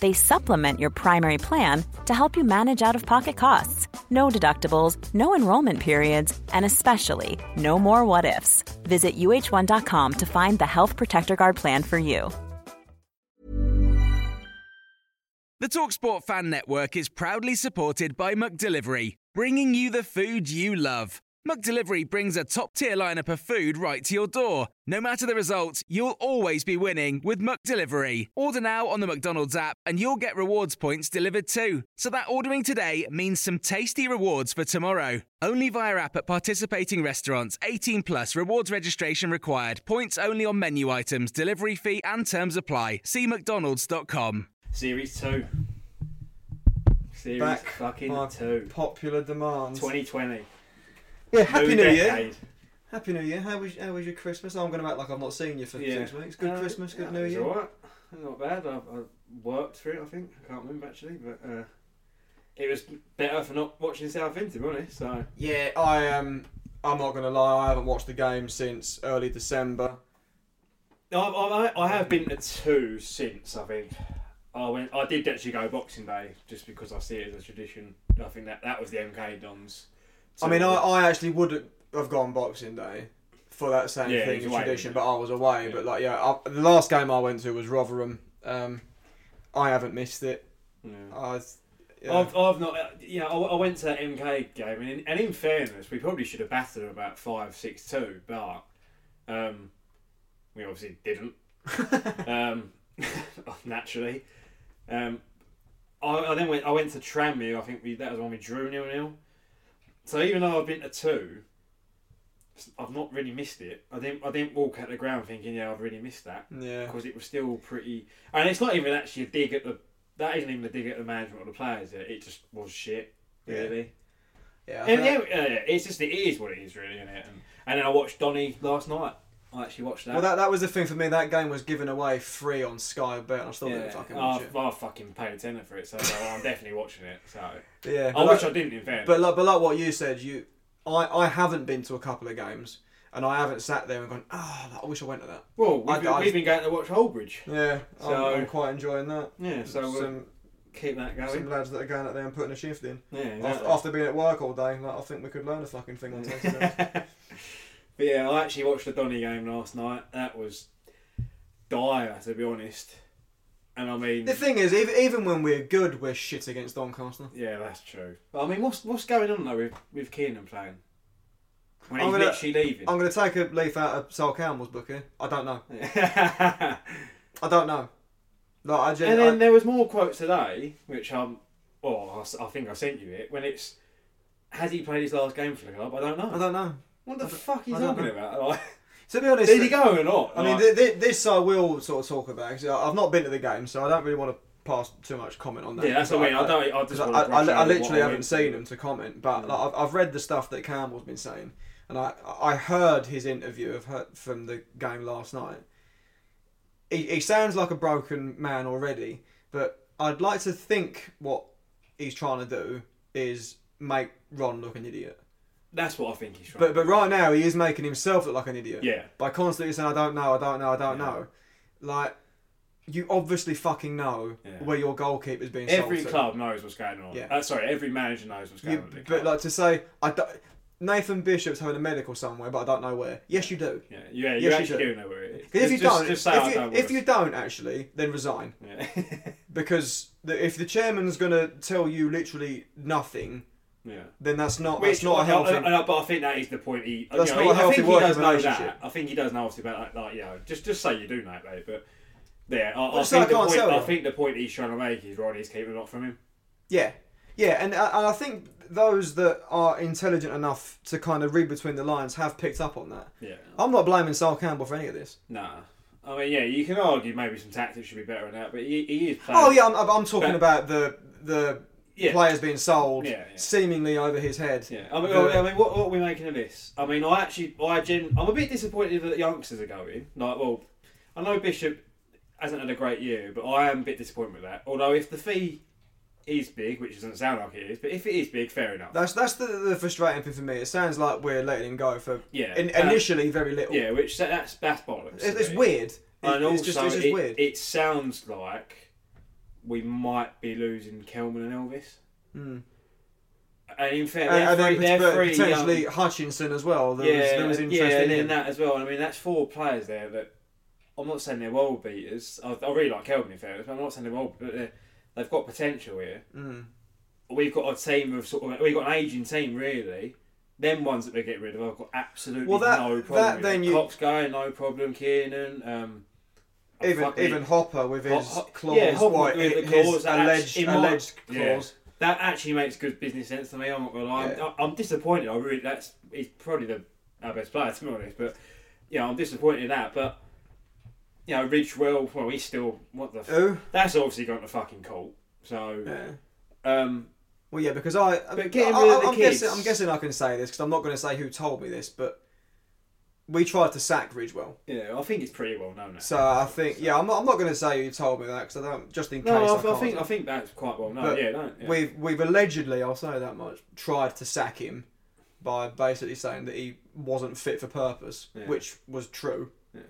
They supplement your primary plan to help you manage out of pocket costs. No deductibles, no enrollment periods, and especially no more what ifs. Visit uh1.com to find the Health Protector Guard plan for you. The Talksport Fan Network is proudly supported by McDelivery, bringing you the food you love. McDelivery brings a top tier lineup of food right to your door. No matter the result, you'll always be winning with McDelivery. Order now on the McDonald's app and you'll get rewards points delivered too. So that ordering today means some tasty rewards for tomorrow. Only via app at participating restaurants. 18 plus rewards registration required. Points only on menu items, delivery fee and terms apply. See mcdonalds.com. Series 2. Series Back fucking by 2. popular demand. 2020. Yeah, happy New, Year. Happy New Year. How was how was your Christmas? I'm going to act like I've not seen you for Yeah. six weeks. Good Uh, Christmas, good New Year. alright. Not bad. I, I worked through it, I think. I can't remember actually, but uh, it was better for not watching Southend, to be honest. So, Yeah, I um, I'm not going to lie. I haven't watched the game since early December. I, I, I have been to two since, I think. I went. I did actually go Boxing Day just because I see it as a tradition. I think that that was the MK Dons. I mean, I, I actually would have gone Boxing Day for that same Yeah, thing, he's of away, tradition, but I was away. Yeah. But like, yeah, I, the last game I went to was Rotherham. Um, I haven't missed it. Yeah. I, yeah. I've, I've not, uh, you know, I, I went to that MK game, and in, and in fairness, we probably should have battered them about 5 6 2, but um, we obviously didn't. um, naturally. Um, I, I then went I went to Tranmere, I think we, that was when we drew nil nil. So even though I've been to two, I've not really missed it. I didn't I didn't walk at the ground thinking, yeah, I've really missed that yeah. because it was still pretty. And it's not even actually a dig at the. That isn't even a dig at the management or the players. It it just was shit, really. Yeah. I And yeah, uh, it's just it is what it is, really, isn't it? And, and then I watched Donny last night. I actually watched that. Well, that, that was the thing for me. That game was given away free on Sky Bet. I still didn't fucking watch I've, I've fucking paid a tenner for it, so I'm definitely watching it. So. Yeah, I but wish like, I didn't. In fairness, but like, but like what you said, you, I, I haven't been to a couple of games, and I haven't sat there and gone, ah, I wish I went to that. well, we've, I- been, I- we've been going to watch Hullbridge. Yeah, So- I'm, I'm quite enjoying that. Yeah, so we'll some keep that going. some going. lads that are going out there and putting a shift in. Yeah, After, exactly. after being at work all day, like, I think we could learn a fucking thing on Saturday. But yeah, I actually watched the Donny game last night. That was dire, to be honest. And I mean, the thing is, even, even when we're good, we're shit against Doncaster. yeah, that's true. But I mean, what's what's going on though with with Kiernan playing? When I'm he's gonna- literally leaving. I'm going to take a leaf out of Sol Campbell's book here. I don't know. I don't know. Like, I gen- then there was more quotes today, which um, I'm. Oh, I s- I think I sent you it. When it's has he played his last game for the club? I don't know. I don't know. What the fuck are you I don't talking know. about? Like, To be honest, did he go or not? I mean, Like, th- th- this I will sort of talk about. 'cause I've not been to the game, so I don't really want to pass too much comment on that. yeah, that's what I mean. I don't. I just. 'cause wanna I, I, I literally haven't went seen him to comment, but Mm. like, I've, I've read the stuff that Campbell's been saying, and I I heard his interview of her, from the game last night. He, he sounds like a broken man already, but I'd like to think what he's trying to do is make Ron look an idiot. That's what I think he's trying. But but right now he is making himself look like an idiot. Yeah. By constantly saying I don't know, I don't know, I don't Yeah. know. Like you obviously fucking know Yeah. where your goalkeeper's being Every sold to. club knows what's going on. Yeah. Uh, sorry, every manager knows what's going You, on. but club. like to say I don't, Nathan Bishop's having a medical somewhere, but I don't know where. Yes, you do. yeah, yeah, you Yes, you actually do. do know where it is. if you Just- don't, just say if you, don't if you don't actually, then resign Yeah. because the, if the chairman's gonna tell you literally nothing, yeah. then that's not Which, that's not a I- healthy. I- I- but I think that is the point. He, That's you know, not a he- I healthy think he does know relationship. that. I think he does know obviously about like, like you know, just just say you do know mate. But yeah, I, I Well, think I the point. I think the point he's trying to make is Ronnie's keeping it off from him. Yeah, yeah, and uh, and I think those that are intelligent enough to kind of read between the lines have picked up on that. Yeah. I'm not blaming Sol Campbell for any of this. Nah. I mean, yeah, you can argue maybe some tactics should be better than that, but he, he is playing. Oh yeah, I'm, I'm talking But- about the the Yeah. players being sold Yeah, yeah. seemingly over his head. Yeah, I mean, I mean, what, what are we making of this? I mean, I actually, I gen, I'm a bit disappointed that the youngsters are going. Like, well, I know Bishop hasn't had a great year, but I am a bit disappointed with that. Although, if the fee is big, which doesn't sound like it is, but if it is big, fair enough. That's that's the, the frustrating thing for me. It sounds like we're letting him go for Yeah, in, initially very little. yeah, which that's that's bollocks. It's, it's weird. It- And it's also, just it's just it, weird. it sounds like we might be losing Kelman and Elvis. Hmm. And in fact, they're and then three, they're pot- three potentially young- Hutchinson as well. There yeah, was, there was interest yeah, in and him. that as well. I mean, that's four players there that I'm not saying they're world beaters. I, I really like Kelvin in fairness, but I'm not saying they're world, but they're, they've got potential here. Mm. We've got a team of sort of we've got an aging team really. Them ones that we get rid of, I've got absolutely Well, that- no problem. that then you- Cox going, no problem. Kiernan, um, Even fuck me. even Hopper with his Ho- Ho- clause, yeah, Hopper what, with his clause, that alleged actually- in my- alleged Yeah. That actually makes good business sense to me. I'm not gonna lie. Yeah. I'm, I'm disappointed. I really that's he's probably the our best player to be honest. But yeah, I'm disappointed in that. But you know, Ridgewell, well, he's still what the. F- that's obviously gone to fucking court. So Yeah. um, Well, yeah, because I. But getting I, rid of the I'm kids- guessing. I'm guessing I can say this because I'm not going to say who told me this, but we tried to sack Ridgewell. yeah, I think it's pretty well known. Now. So I think, yeah, I'm not, I'm not going to say who told me that because I don't. Just in case. no, I, I can't. think I think that's quite well known. But yeah, don't. Yeah. We've we've allegedly, I'll say that much, tried to sack him by basically saying that he wasn't fit for purpose, Yeah. which was true. Yeah.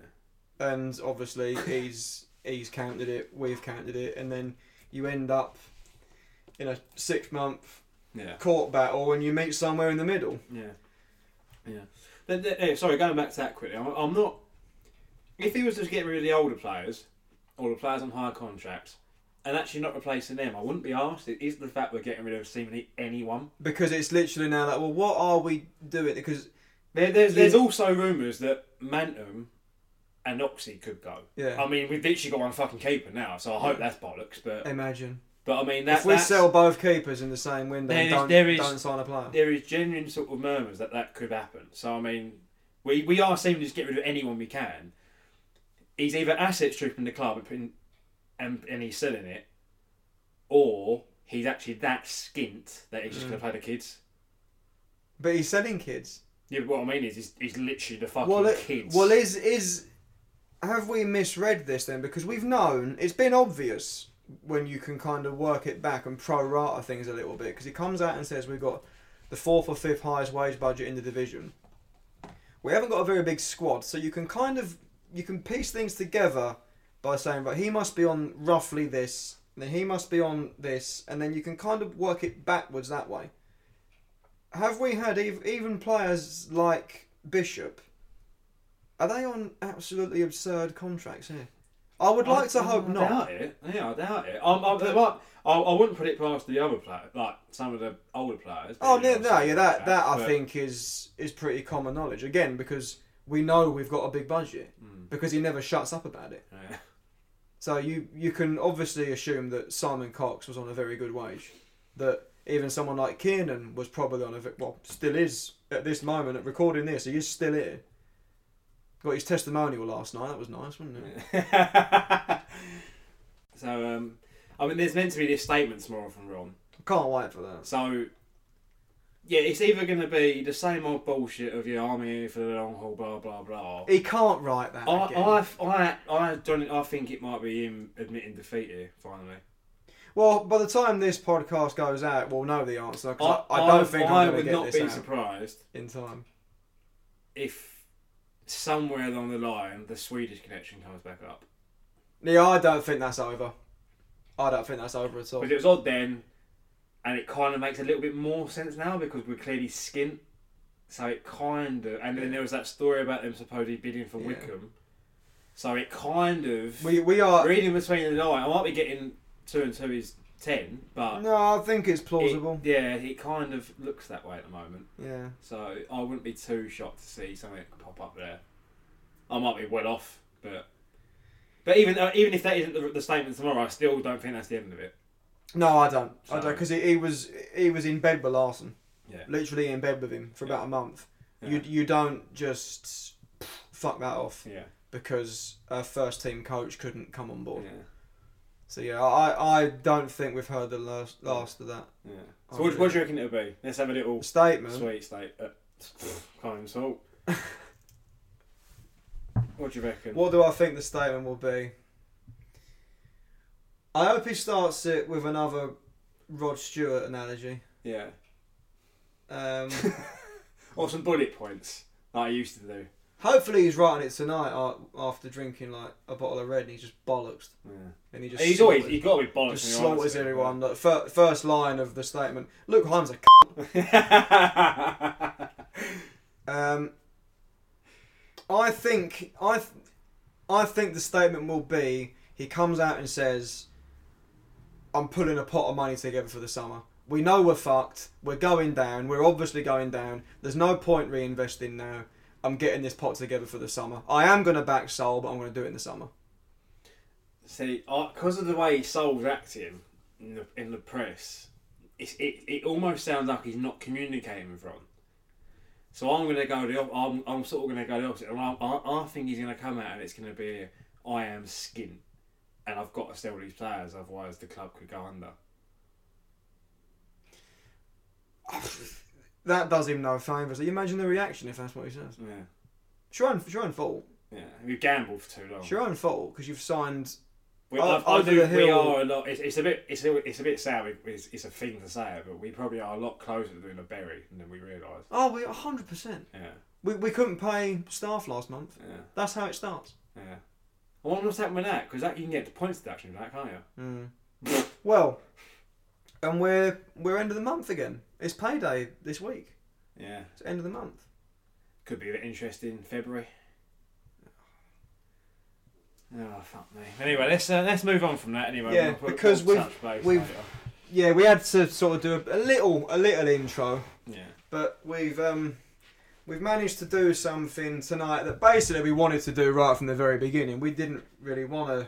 And obviously he's he's counted it, we've counted it, and then you end up in a six month yeah. court battle and you meet somewhere in the middle. Yeah, yeah. But, yeah, sorry, going back to that quickly. I'm, I'm not. If he was just getting rid of the older players, or the players on higher contracts, and actually not replacing them, I wouldn't be asked. It is the fact we're getting rid of seemingly anyone. Because it's literally now like, well, what are we doing? Because There, there's there's also rumours that Mantom and Oxy could go. Yeah. I mean, we've literally got one fucking keeper now, so I hope that's bollocks. But imagine but I mean, that, if we sell both keepers in the same window, There is- don't, there is- don't sign a player. there is genuine sort of murmurs that that could happen. So I mean, we we are seeming to just get rid of anyone we can. He's either asset stripping the club and putting, and and he's selling it, or he's actually that skint that he's just Mm. going to play the kids. But he's selling kids. Yeah, but what I mean is, he's, he's literally the fucking Well, it, kids. well, is is have we misread this then? Because we've known it's been obvious when you can kind of work it back and pro-rata things a little bit. Because he comes out and says we've got the fourth or fifth highest wage budget in the division. We haven't got a very big squad, so you can kind of you can piece things together by saying, right, he must be on roughly this, then he must be on this, and then you can kind of work it backwards that way. Have we had ev- even players like Bishop? Are they on absolutely absurd contracts here? I would like to hope I not. doubt it. Yeah, I doubt it. I'm, I'm, might, I, I wouldn't put it past the other players, like some of the older players. Oh no, no, yeah, that that I but- think is is pretty common knowledge. Again, because we know we've got a big budget, Mm. because he never shuts up about it. Yeah. So you you can obviously assume that Simon Cox was on a very good wage, that even someone like Kiernan was probably on a well still is at this moment at recording this. He is still here. Got his testimonial last night. That was nice, wasn't it? so, um, I mean, there's meant to be this statement tomorrow from Ron. I can't wait for that. So, yeah, it's either going to be the same old bullshit of your army here for the long haul, blah blah blah. He can't write that I, again. I, I, I, don't, I think it might be him admitting defeat here finally. Well, by the time this podcast goes out, we'll know the answer. 'cause I, I, don't think I I'm going would not be out surprised in time. if somewhere along the line the Swedish connection comes back up. Yeah, I don't think that's over. I don't think that's over at all. Because it was odd then, and it kind of makes a little bit more sense now because we're clearly skint. So it kind of, and then there was that story about them supposedly bidding for Yeah. Wickham. So it kind of, We we are. reading between the lines, I might be getting two and two is ten, but No, I think it's it- plausible. yeah, it kind of looks that way at the moment. Yeah. So I wouldn't be too shocked to see something pop up there. I might be well off, but but even uh, even if that isn't the, the statement tomorrow, I still don't think that's the end of it. No, I don't. I don't because he, he was he was in bed with Larsson, Yeah. literally in bed with him for Yeah. about a month. Yeah. You you don't just fuck that off Yeah. because a first team coach couldn't come on board. Yeah. So yeah, I, I don't think we've heard the last last of that Yeah. Oh, So what, what do you reckon it'll be? Let's have a little statement. sweet state. Uh, can't even what do you reckon? What do I think the statement will be? I hope he starts it with another Rod Stewart analogy. Yeah. Um, Or some bullet points like I used to do. Hopefully he's writing it tonight a- after drinking like a bottle of red and he just bollocks Yeah. and he just He's always slaughters- he's got to be bollocks. just when you're slaughters honest with everyone. Like, fir- first line of the statement: Luke Hyam's a but- Um, I think I, th- I think the statement will be he comes out and says, "I'm pulling a pot of money together for the summer. We know we're fucked. We're going down. We're obviously going down. There's no point reinvesting now. I'm getting this pot together for the summer. I am going to back Sol, but I'm going to do it in the summer." See, because of the way Sol's acting in the in the press, it's, it it almost sounds like he's not communicating with Ron. So I'm gonna go the I'm I'm sort of gonna go the opposite. And I, I, I think he's gonna come out and it's gonna be I am skin, and I've got to sell these players, otherwise the club could go under. That does him no favours. You imagine the reaction if that's what he says. Yeah, It's your own, it's your own fault. yeah. We gambled for too long. It's your own fault because you've signed. We, I, I do, the we are a lot. It's, it's a bit. It's a, it's a bit sad. It's, it's a thing to say it, but we probably are a lot closer to doing a Bury than we realise. Oh, we hundred percent. Yeah, We, we couldn't pay staff last month. yeah, That's how it starts. yeah. I wonder what's happening with that because that you can get the points deduction for that, can't you? Mm. well, and we're we're end of the month again. It's payday this week. Yeah, It's end of the month. could be a bit interesting in February. Oh fuck me. Anyway, let's uh, let's move on from that anyway. Yeah, We'll because we'll we've- we've- later. Yeah, we had to sort of do a, a little a little intro, yeah but we've um we've managed to do something tonight that basically we wanted to do right from the very beginning. We didn't really want to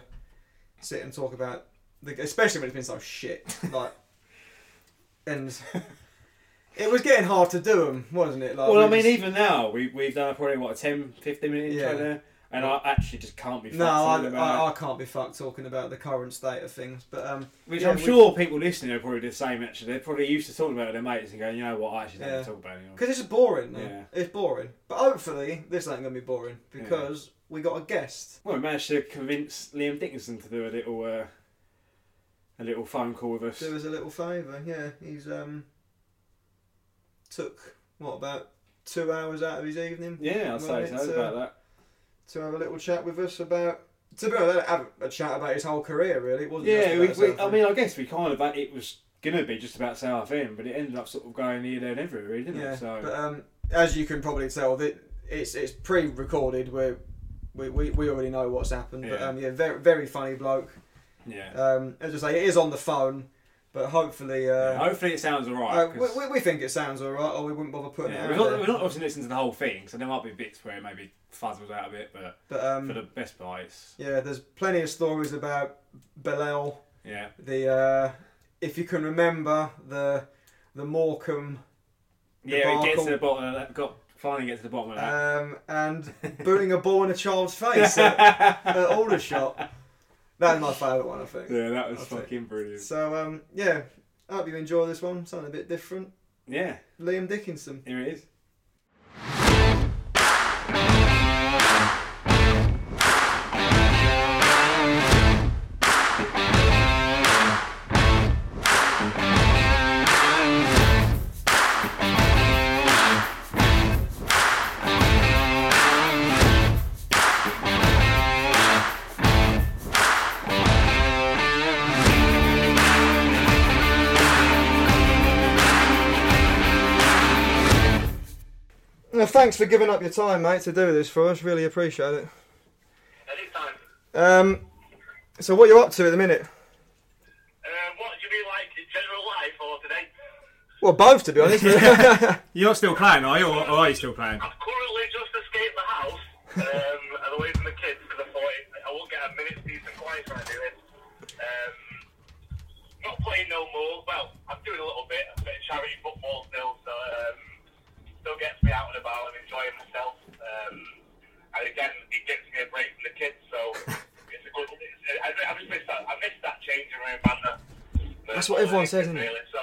sit and talk about the, especially when it's been so shit like and. It was getting hard to do them, wasn't it? Like, well, we I mean, just- even now we we've done probably what a 10, 15 minute intro Yeah. there, and I actually just can't be. No, fucked I, talking about I. I can't be fucked talking about the current state of things. But um, Which yeah, I'm sure people listening are probably the same. Actually, they're probably used to talking about their mates and going, you know what, I actually don't Yeah. want to talk about it because it's boring. Now. Yeah. It's boring. But hopefully this ain't gonna be boring because we got a guest. Well, we managed to convince Liam Dickinson to do a little uh, a little phone call with us. Do us a little favour. Yeah, he's um took what about two hours out of his evening Yeah, I'd say so so- about that. to have a little chat with us about. To be honest, have a chat about his whole career. Really, it wasn't. Yeah, we, we, I mean, I guess we kind of it was gonna be just about Southend, but it ended up sort of going here, there, and everywhere, really, didn't yeah. it? So But um, as you can probably tell, that it's it's pre-recorded. Where we, we, we already know what's happened. yeah. But um, yeah, very very funny bloke. Yeah. Um, as I say, it is on the phone, but hopefully, uh, Yeah, Hopefully, it sounds uh, alright. we, 'cause- we, we think it sounds alright, or we wouldn't bother putting yeah, it we're, out not, there. we're not obviously listening to the whole thing, so there might be bits where it maybe fuzzles out a bit, but But for um, the best part, it's yeah, there's plenty of stories about Bilel. yeah. The uh, if you can remember the the Morecambe Yeah, it gets to the bottom of that. Got finally get to the bottom of that. um, and booting a ball in a child's face at, at Aldershot. That's my favourite one, I think. yeah, that was take- fucking brilliant. So um, yeah, I hope you enjoy this one. Something a bit different. Yeah, Liam Dickinson. here it is. Thanks for giving up your time, mate, to do this for us. Really appreciate it. Anytime. Um, so what you up to at the minute? Uh, what do you mean, like in general life or today? Well, both, to be honest. You're still playing, are you, or, or are you still playing? I've currently just escaped the house um, and away from the kids because I thought I won't get a minute's decent quiet trying to do it. Um, not playing no more. Well, I'm doing a little bit, a bit of charity football still, so um, still gets me out and about and enjoying myself. Um, and again, it gets me a break from the kids, so it's a good. It's, I, I just miss that. I miss that changing room banter. That's what everyone says, isn't it? Really. So,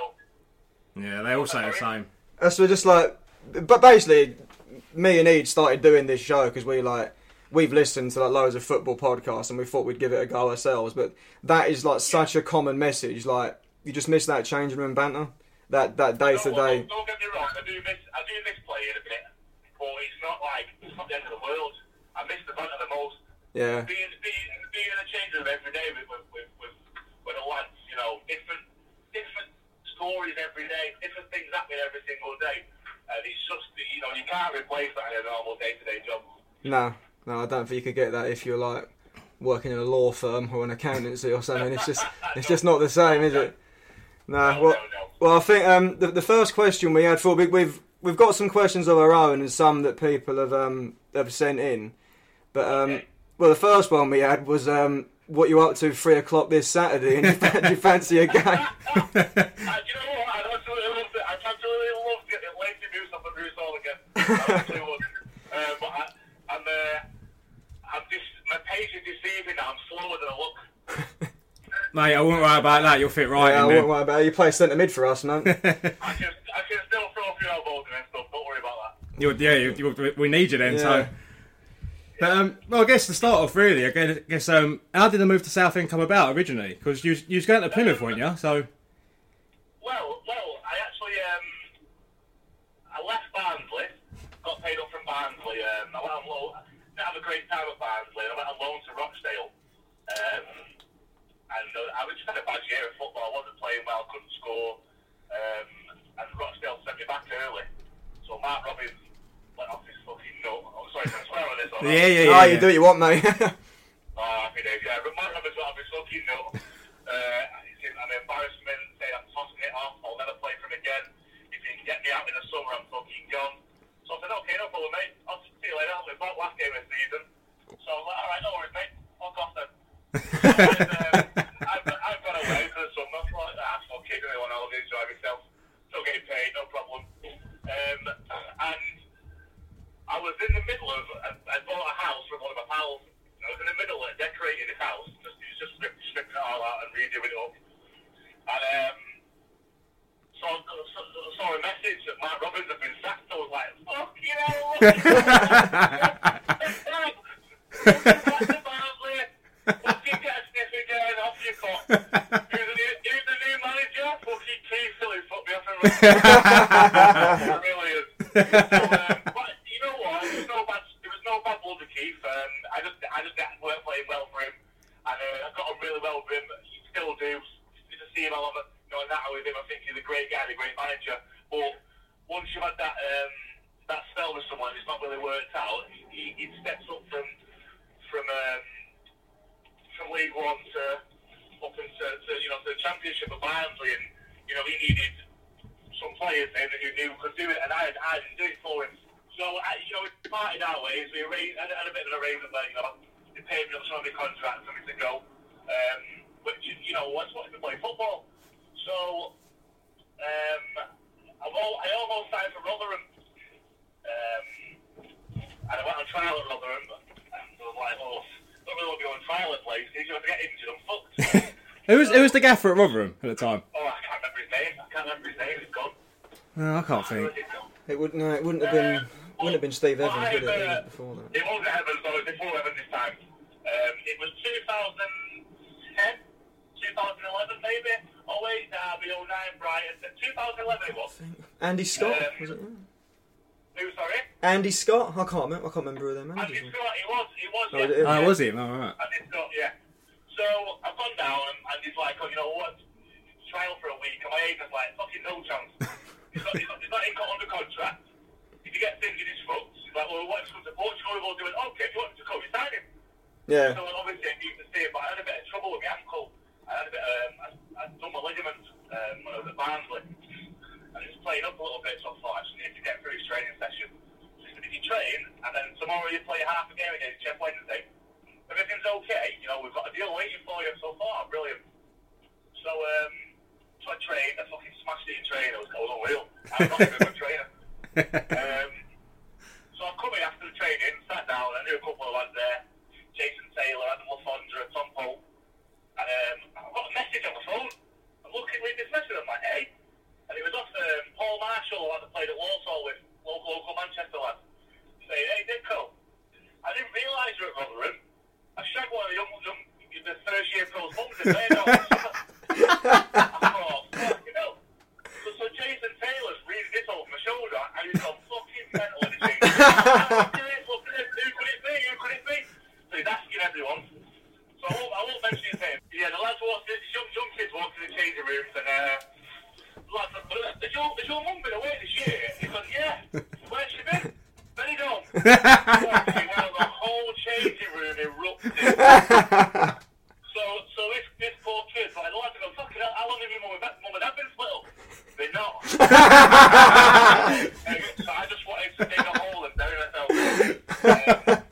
Yeah, they all say the same. That's we're just like, but basically, me and Eid started doing this show because we like we've listened to like loads of football podcasts and we thought we'd give it a go ourselves. But that is like such a common message. Like you just miss that changing room banter, that that day to day. don't, don't get me wrong, I do miss, I do miss playing a bit, but it's not like it's not the end of the world. I miss the banter the most. Yeah, being, being, being in a change room every day with, with, with, with, with the lads, you know, different different stories every day, different things happening every single day. And it's just, you know, you can't replace that in a normal day-to-day job. no, no, I don't think you could get that if you're like working in a law firm or an accountancy or something. It's just it's just not the same, is it? No, No, well, no, no. well, I think um, the the first question we had for we, we've we've got some questions of our own and some that people have um have sent in, but um, Okay. well, the first one we had was um, what you up to three o'clock this Saturday, and you, do you fancy a game? Uh, you know what? I'd absolutely love to. I'd absolutely love to get the lazy moves off the Roots Hall again. I absolutely would. Uh, but I, I'm, uh, I'm just, my pace is deceiving now. I'm slower than I look. Mate, I wouldn't worry about that. You'll fit right Yeah, I in won't worry about it. You play centre mid for us, man. I can, I can still throw a few elbows in and stuff. Don't worry about that. You're, yeah, you, you, we need you then. Yeah. So, but um, well, I guess to start off, really, I guess, I um, how did the move to Southend come about originally? Because you, was- you was going to Plymouth, weren't you? So, Well, well, I actually um, I left Barnsley, got paid up from Barnsley. Um, I went on loan. Didn't have a great time at Barnsley. I went on loan to Rochdale, um, and uh, I was just had a bad year at football. I wasn't playing well, couldn't score, um, and Rochdale sent me back early. So Mark Robins went off his fucking nut. Oh, sorry, can I swear on this? or yeah, yeah, yeah. oh, yeah. you do what you want, mate. Oh, happy days, yeah. But Mark Robins got off his fucking note. Uh, it's an embarrassment, saying I'm tossing it off, I'll never play for him again. If you can get me out in the summer, I'm fucking gone. So I said, okay, no problem, mate. I'll see you later. We're back last game of the season. So I was like, alright, no worries, mate. Fuck off then. So I've, like, ah, fuck it, really want to holiday, enjoy. Still getting paid, no problem. Um, and I was in the middle of, I, bought a house from one of my pals. I was in the middle of decorating his house. Just, just strip, stripping it all out and redoing it up. And um, saw, saw, saw a message that Mark Robins had been sacked. I was like, fuck you know. Fucking get a sniff again, off you cut. Who's the new, who's the new Fucking Keith Phillips put me off and Brilliant. So, um, but you know what? There was no bad, there was no bad blood with Keith. Um, I just, I just weren't playing well for him, and uh, I got on really well with him. He still do. To see him, I love it. That with him, I think he's a great guy, a great manager. But once you've had that, um, that spell with someone, it's not really worked out. He, he steps up from, from, um, from League One to up into, to, you know, to the Championship of Barnsley, and you know, he needed some players in who knew could do it, and I, I didn't do it for him. So, I, you know, we parted our ways. We arranged, had, had a bit of an arrangement there, you know, they paid me up some of my contracts for me to go, um, which, you know, just wanted to play football. So, um, I'm all, I almost signed for Rotherham, um, and I went on trial at Rotherham, but I was like, oh, don't really want to be on trial at places. You know, if I get injured, I'm fucked. Who was who was the gaffer at Rotherham at the time? oh, I can't remember his name. I can't remember his name. It's gone. No, I can't think. it would no, it wouldn't have been wouldn't have been Steve Evans, would it? Uh, was before that. It wasn't Evans, though. It was before Evans this time. Um, it was 2010, 2011 maybe. Oh wait, Derby, 09 Brighton. 2011 it was. Andy Scott um, was it? Who, sorry? Andy Scott? I can't remember. I can't remember who their Andy managers. Scott, he was, he was, Oh, yeah. it is. Oh, was he? Oh, right. Andy Scott, yeah. So I've gone down and, and he's like, oh, you know what? Trial for a week, and my agent's like, fucking no chance. He's not, he's not, he's not in, under contract. If he gets injured, he's fucked. He's like, well, what if he comes to Portugal? We'll do it. Okay, if you want him to come, you sign him. Yeah. So obviously I need to see it, but I had a bit of trouble with my ankle. I had a bit, um, I, I'd done my ligament um, when I was at Barnsley, and it was playing up a little bit. So I thought I just need to get through his training session. So if you train, and then tomorrow you play half a game against Sheff Wednesday, everything's okay. You know, we've got a deal waiting for you so far. Brilliant. So, um, so I trained. I fucking smashed it in training. I was, I was unreal. I'm not even a good trainer. Um, so I come in after the training, sat down, I knew a couple of lads there, Jason Taylor, Adam Le Fondre, Tom Pope, and um, I got a and it was off um, Paul Marshall, who I played at Walsall with, local, local Manchester lad, Say, hey, Dicko, I didn't realise you were at Rotherham. I shagged one of the young, young the first year pros know. So, Jason Taylor's reading this over my shoulder, and fucking mental, could it be, who could it be? So he's asking everyone. So I won't, mention his name. Yeah, the lads walked, young, young kids walked in the changing rooms, and... Uh, "Well, your, mum been away this year? He said, yeah. Where's she been? Very done. well, the whole changing room erupted. So, so this, this poor kid, like, the lads are going, fucking hell, how long have your mum mum and dad been split up? They're not. Um, so I just wanted to dig a hole and bury myself. Um,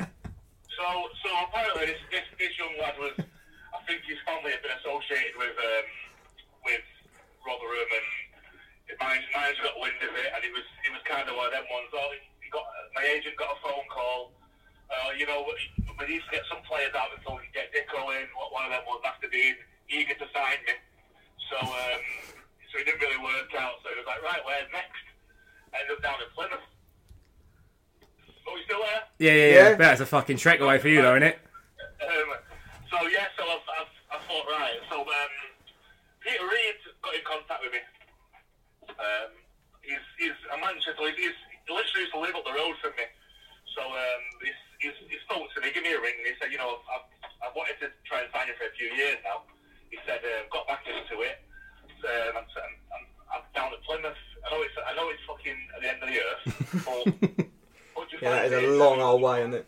so, so apparently this, this, this young lad was, I think his family had been associated with, um, with Rotherham and his manager, manager got wind of it and it was, it was kind of one of them ones, oh, he got, my agent got a phone call, uh, you know, we need to get some players out before we can get Dicko in. What one of them was after being eager to sign me. So, um, so it didn't really work out. So he was like, right, where's next? Ended up down in Plymouth. Oh, you still there? Yeah, yeah, yeah. Yeah. That's a fucking trek away for you, though, isn't it? Um, so yeah, so I've, I've, I thought right. So um, Peter Reid got in contact with me. Um, he's he's a Manchester. He's, he's he literally used to live up the road from me. So um, he's, he's, he spoke to me, give me a ring, and he said, you know, I've, I've wanted to try and sign you for a few years now. He said, uh, got back into it. Um, I'm, I'm, I'm, I'm down at Plymouth. I know it's I know it's fucking at the end of the earth, but. Yeah, that is a it, long um, old way, isn't it?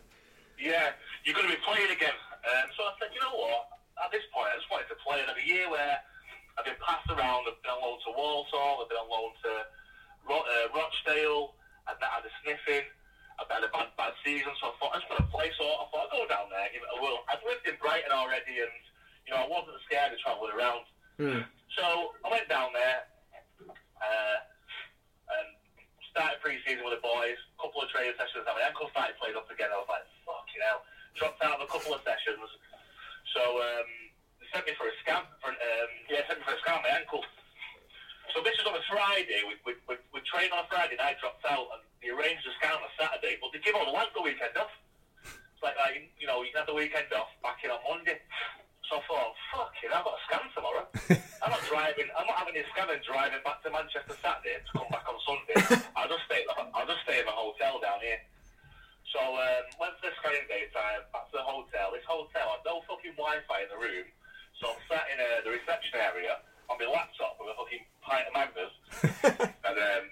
yeah, you're going to be playing again. Um, so I said, you know what? At this point, I just wanted to play another year where I've been passed around. I've been on loan to Walsall. I've been on loan to Ro- uh, Rochdale. I've not had a sniffing. I've had a bad, bad season. So I thought, I just want to play. So I thought, I'll go down there, give it a whirl. I'd lived in Brighton already, and, you know, I wasn't scared of travelling around. So I went down there. Uh, and started pre-season with the boys, A couple of training sessions. My ankle started playing up again. I was like, fucking hell. Dropped out of a couple of sessions. So um, sent me for a scan. For, um, yeah, sent me for a scan on my ankle. So this is on a Friday. We, we, we, we trained on a Friday night, dropped out, and they arranged a scan on a Saturday, but they give all the lads the weekend off. It's like, like, you know, you can have the weekend off, back in on Monday. So I thought, fuck it, I've got a scan tomorrow. I'm not driving, I'm not having a scan and driving back to Manchester Saturday to come back on Sunday. I'll just stay, I'll just stay in my hotel down here. So um, went for the scanning daytime, back to the hotel. This hotel had no fucking Wi-Fi in the room, so I'm sat in uh, the reception area on my laptop with a fucking pint of Magners. and um,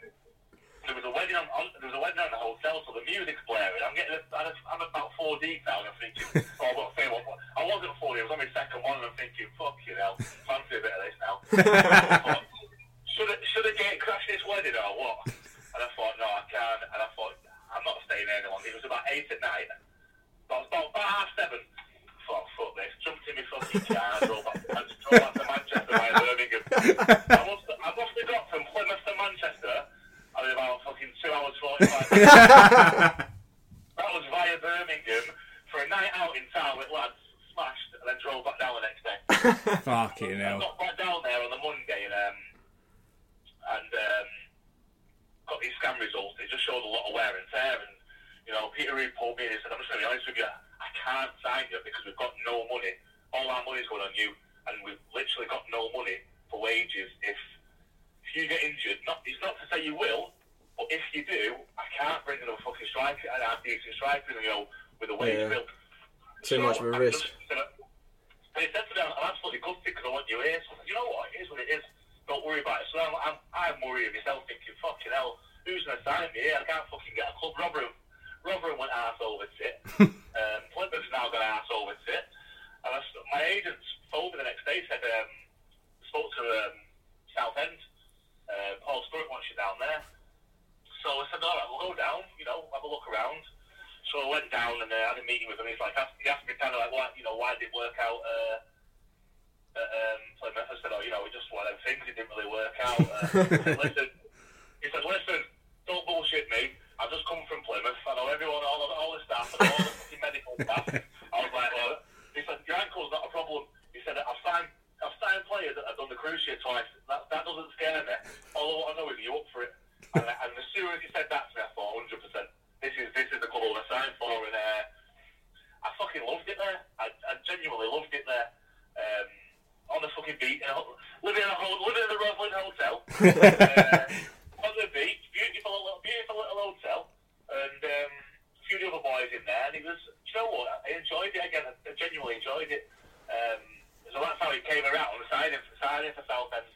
there was a wedding on, on there was a wedding on the hotel, so the music's blaring. I'm getting, I'm I'm about four deep now, and I'm thinking, oh, I've got to say, what, what- I wasn't four deep, I was on my second one, and I'm thinking, fuck you hell, fancy a bit of this now. Thought, should I, should I get crash this wedding or what? And I thought, no, I can't. And I thought, I'm not staying there any longer. It was about eight at night. But about, about half seven. I thought, fuck this. Jumped in my fucking car, drove back, I drove back to Manchester by Birmingham. I must, I must have got from Plymouth to Manchester. I was about fucking two hours forty-five minutes. that was via Birmingham for a night out in town with lads, smashed, and then drove back down the next day. Fucking I hell. got back down there on the Monday and um, and um, got these scan results. It just showed a lot of wear and tear. And you know, Peter Reid pulled me in and said, "I'm just going to be honest with you. Can't sign you because we've got no money. All our money's going on you, and we've literally got no money for wages. If if you get injured, not it's not to say you will, but if you do, I can't bring in a fucking striker and have decent strikers, you know, with a wage Yeah. bill. Too much of a I'm risk. and he said to me, I'm absolutely gutted because I want you here. So I said, you know what, it is what it is. Don't worry about it. So I'm, I'm, I'm worrying myself, thinking, fucking hell, who's going to sign me here? I can't fucking get a club. Rotherham, Rotherham went arse over tit. um, Plymouth's now got arse over tit. And I, my agent phoned me the next day, said, um, spoke to um, Southend. Uh, Paul Sturrock wants you down there. So I said, all right, we'll go down, you know, have a look around. So I went down and uh, had a meeting with him. He's like, he asked me kind of like, why, you know, why did it work out uh, at um, Plymouth? I said, oh, you know, it just one of them things. It didn't really work out. Uh, listen, he said, listen, don't bullshit me. I just come from Plymouth. I know everyone, all, all the staff, and all the fucking medical staff. I was like, well, he said, your ankle's not a problem. He said, I've signed, I've signed players that have done the cruise twice. That, that doesn't scare me. All I know is you up for it. And, and as soon as he said that to me, I thought, 100%, this is, this is the club I signed for. And uh, I fucking loved it there. I, I genuinely loved it there. Um, on the fucking beat, living in a living in the Roslin Hotel. uh, few of the other boys in there. And he was, you know what? I enjoyed it again. I genuinely enjoyed it. Um, so that's how he came around, signing, signing for Southend.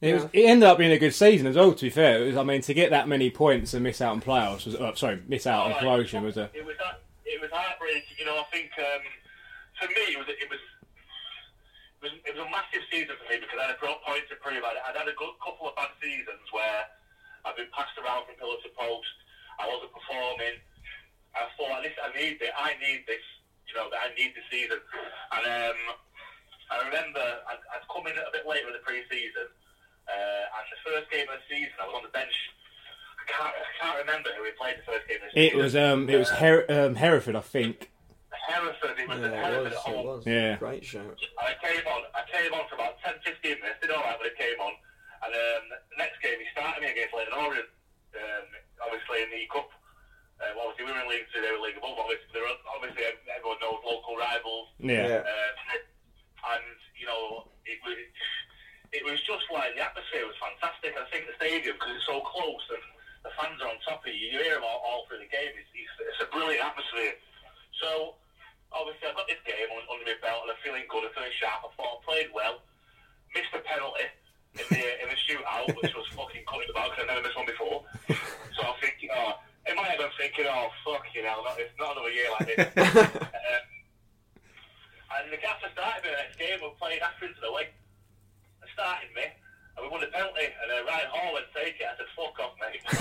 It, was, it ended up being a good season as well. To be fair, it was, I mean, to get that many points and miss out on playoffs was, uh, sorry, miss out on Oh, promotion was a It was. It was heartbreaking. You know, I think um, for me, it was it was. It was, it was a massive season for me because I had brought points to prove. I'd, I'd had a good couple of bad seasons where I've been passed around from pillar to post. I wasn't performing. I thought, listen, I need this. I need this. You know, I need the season. And um, I remember I'd, I'd come in a bit later in the pre-season, uh, and the first game of the season, I was on the bench. I can't, I can't remember who we played the first game of the season. It was um, it was Her- um, Hereford, I think. Hereford. It was Yeah, at it Hereford was. at It was. Yeah. Great shout. I came on. I came on for about 10, 15 minutes. Did all right when it came on. And um, the next game, he started me against Leyton Orient. Um, obviously in the cup. Well, obviously we were in League Two. They were League Above. Obviously, they were, obviously everyone knows local rivals. Yeah. Um, and you know, it was it was just like the atmosphere was fantastic. I think the stadium because it's so close and the fans are on top of you. You hear them all, all through the game. It's, it's, it's a brilliant atmosphere. So obviously I've got this game on, under my belt and I'm feeling good. I'm feeling sharp. I thought I played well. Missed a penalty in the in the shootout, which was fucking cutting about because I never missed one before. So I'm thinking, oh, in my head I'm thinking, oh fucking hell, not, it's not another year like this. um, and the gaffer started me the next game. We played the away. They started me, and we won a penalty. And uh, Ryan Hall went take it. I said, "Fuck off, mate."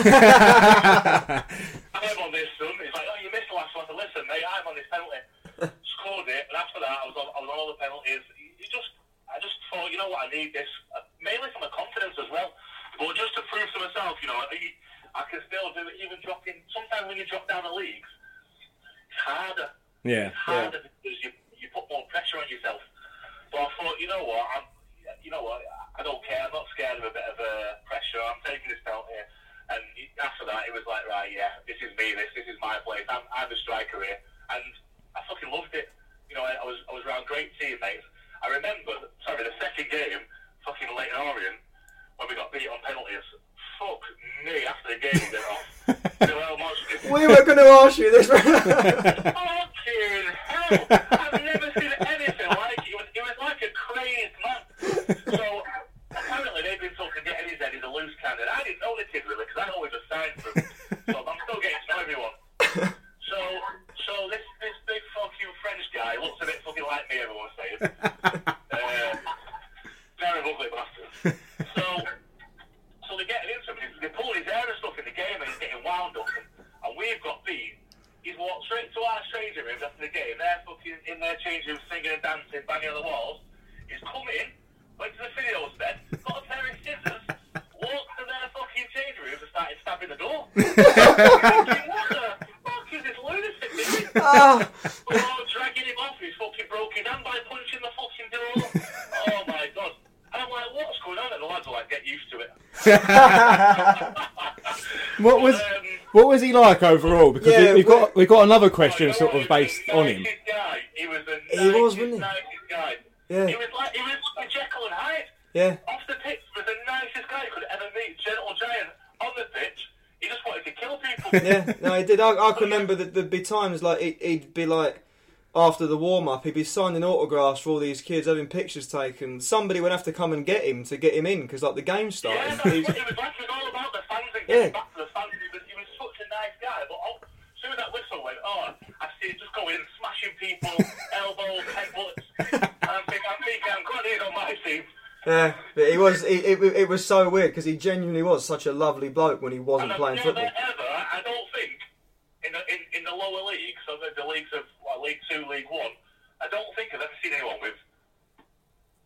I'm on this, son. He's like, "Oh, you missed the last one." I said, "Listen, mate, I'm on this penalty." Scored it, and after that, I was on, I was on all the penalties. You just, I just thought, you know what, I need this uh, mainly for my confidence as well, but just to prove to myself, you know, I, I can still do it. Even dropping, sometimes when you drop down the leagues, it's harder Yeah. It's harder because you, you put more pressure on yourself. But I thought, you know what, I'm, you know what, I don't care. I'm not scared of a bit of uh, pressure. I'm taking this belt here. And after that, it was like, right, yeah, this is me. This, this is my place. I'm, I'm the striker here, and I fucking loved it. You know, I, I was, I was around great teammates. I remember, sorry, the second game, fucking Leyton Orient, when we got beat on penalties. Fuck me after the game went off. We were going to ask you this. Fucking hell! I've never seen anything like it. It was, it was like a crazed man. So apparently they've been talking getting his head. He's a loose cannon. I didn't know the kid really because I always just signed for him. So I'm still getting to know everyone. So so this this big fucking French guy looks a bit fucking like me. Everyone's saying. Uh, very ugly bastard. So so they're getting into him. They're pulling his hair and stuff in the game, and he's getting wound up. And, and we've got beat. He's walked straight to our changing rooms after the game. They're fucking in their changing room singing and dancing, banging on the walls. He's come in, went to the videos bed, got a pair of scissors, walked to their fucking changing rooms and started stabbing the door. Thinking, what the fuck is this lunatic doing? Ah, Oh, dragging him off. He's fucking broke his hand by punching the fucking door. Oh my god. And I'm like, what's going on? And the lads are like, get used to it. What was what was he like overall? Because Yeah, we, we've got we've got another question sort of based on him. Guy. He was the He was, wasn't he? guy. Yeah. He was like, he was like Jekyll and Hyde. yeah. Off the pitch, was the nicest guy you could ever meet. Gentle giant. On the pitch, he just wanted to kill people. Yeah, no, he did. I, I can remember that there'd be times like he'd, he'd be like after the warm up, he'd be signing autographs for all these kids, having pictures taken. Somebody would have to come and get him to get him in because like the game's Yeah, starting. that's what it was like. It was all about the fans and getting Yeah. back to the fans. He was, he was such a nice guy. But oh, as soon as that whistle went on, I see him just going and smashing people, elbows, headbutts. And I'm thinking, I'm thinking, I'm glad he's on my team. Yeah, but he was. It, it, it was so weird because he genuinely was such a lovely bloke when he wasn't playing never football. ever, I don't think, in the, in, in the lower leagues, so the, the leagues of League Two, League One, I don't think I've ever seen anyone with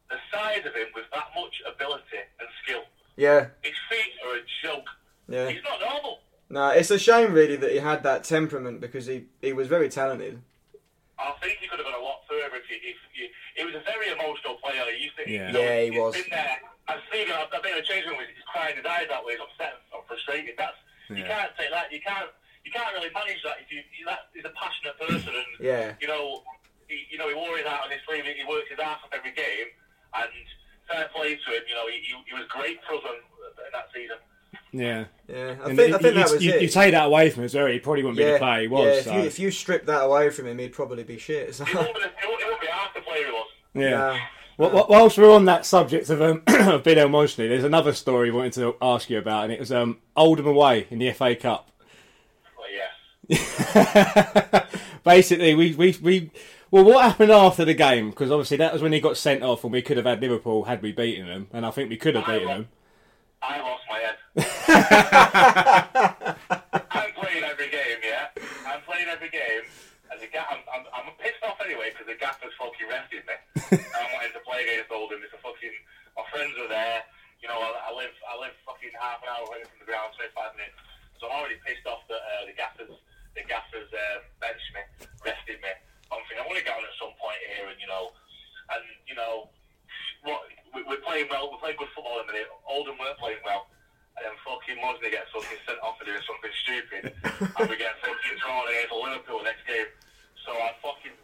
the size of him with that much ability and skill. Yeah, His feet are a joke. yeah. He's not normal. No, it's a shame really that he had that temperament because he, he was very talented. I think he could have gone a lot further if, he, if he, he was a very emotional player. He used to, Yeah. you know, Yeah, he he's was. Been there. I've seen him. I've been in a changing room. He's crying his eyes out. He's upset and frustrated. That's you can't take that. You can't. You can't really manage that if you. you that, he's a passionate person, and Yeah. you know, he, you know, he wore his heart on his sleeve. He works his ass off every game, and fair play to him. You know, he, he, he was great for us in that season. Yeah. Yeah, I And think, I think you, that was you, it. you take that away from us, very, he probably wouldn't be the player he was. yeah, if, so. you, if you strip that away from him, he'd probably be shit. So. He won't be, half the player he was. yeah. Nah. Well, wh- whilst we're on that subject of um, of Bilel Mohsni, there's another story I wanted to ask you about, and it was um, Oldham away in the FA Cup. But yes. Basically, we, we, we well, what happened after the game? Because obviously that was when he got sent off, and we could have had Liverpool had we beaten them, and I think we could have beaten them. I lost my head. I'm playing every game, yeah. I'm playing every game, and the ga- I'm, I'm, I'm pissed off anyway because the gaffer's fucking rested me. I'm wanting to play against Oldham. It's a fucking. My friends are there. You know, I, I live I live fucking half an hour away from the ground, 25 minutes. So I'm already pissed off that uh, the gaffers the gaffers um, benched me, rested me. I'm thinking I want to get on at some point here, and you know, and you know, what we- we're playing well. We're playing good football in a minute. Oldham weren't playing well. And then fucking Mohsni gets fucking sent off for doing something stupid. and we get fucking drawn against Liverpool next game. So I fucking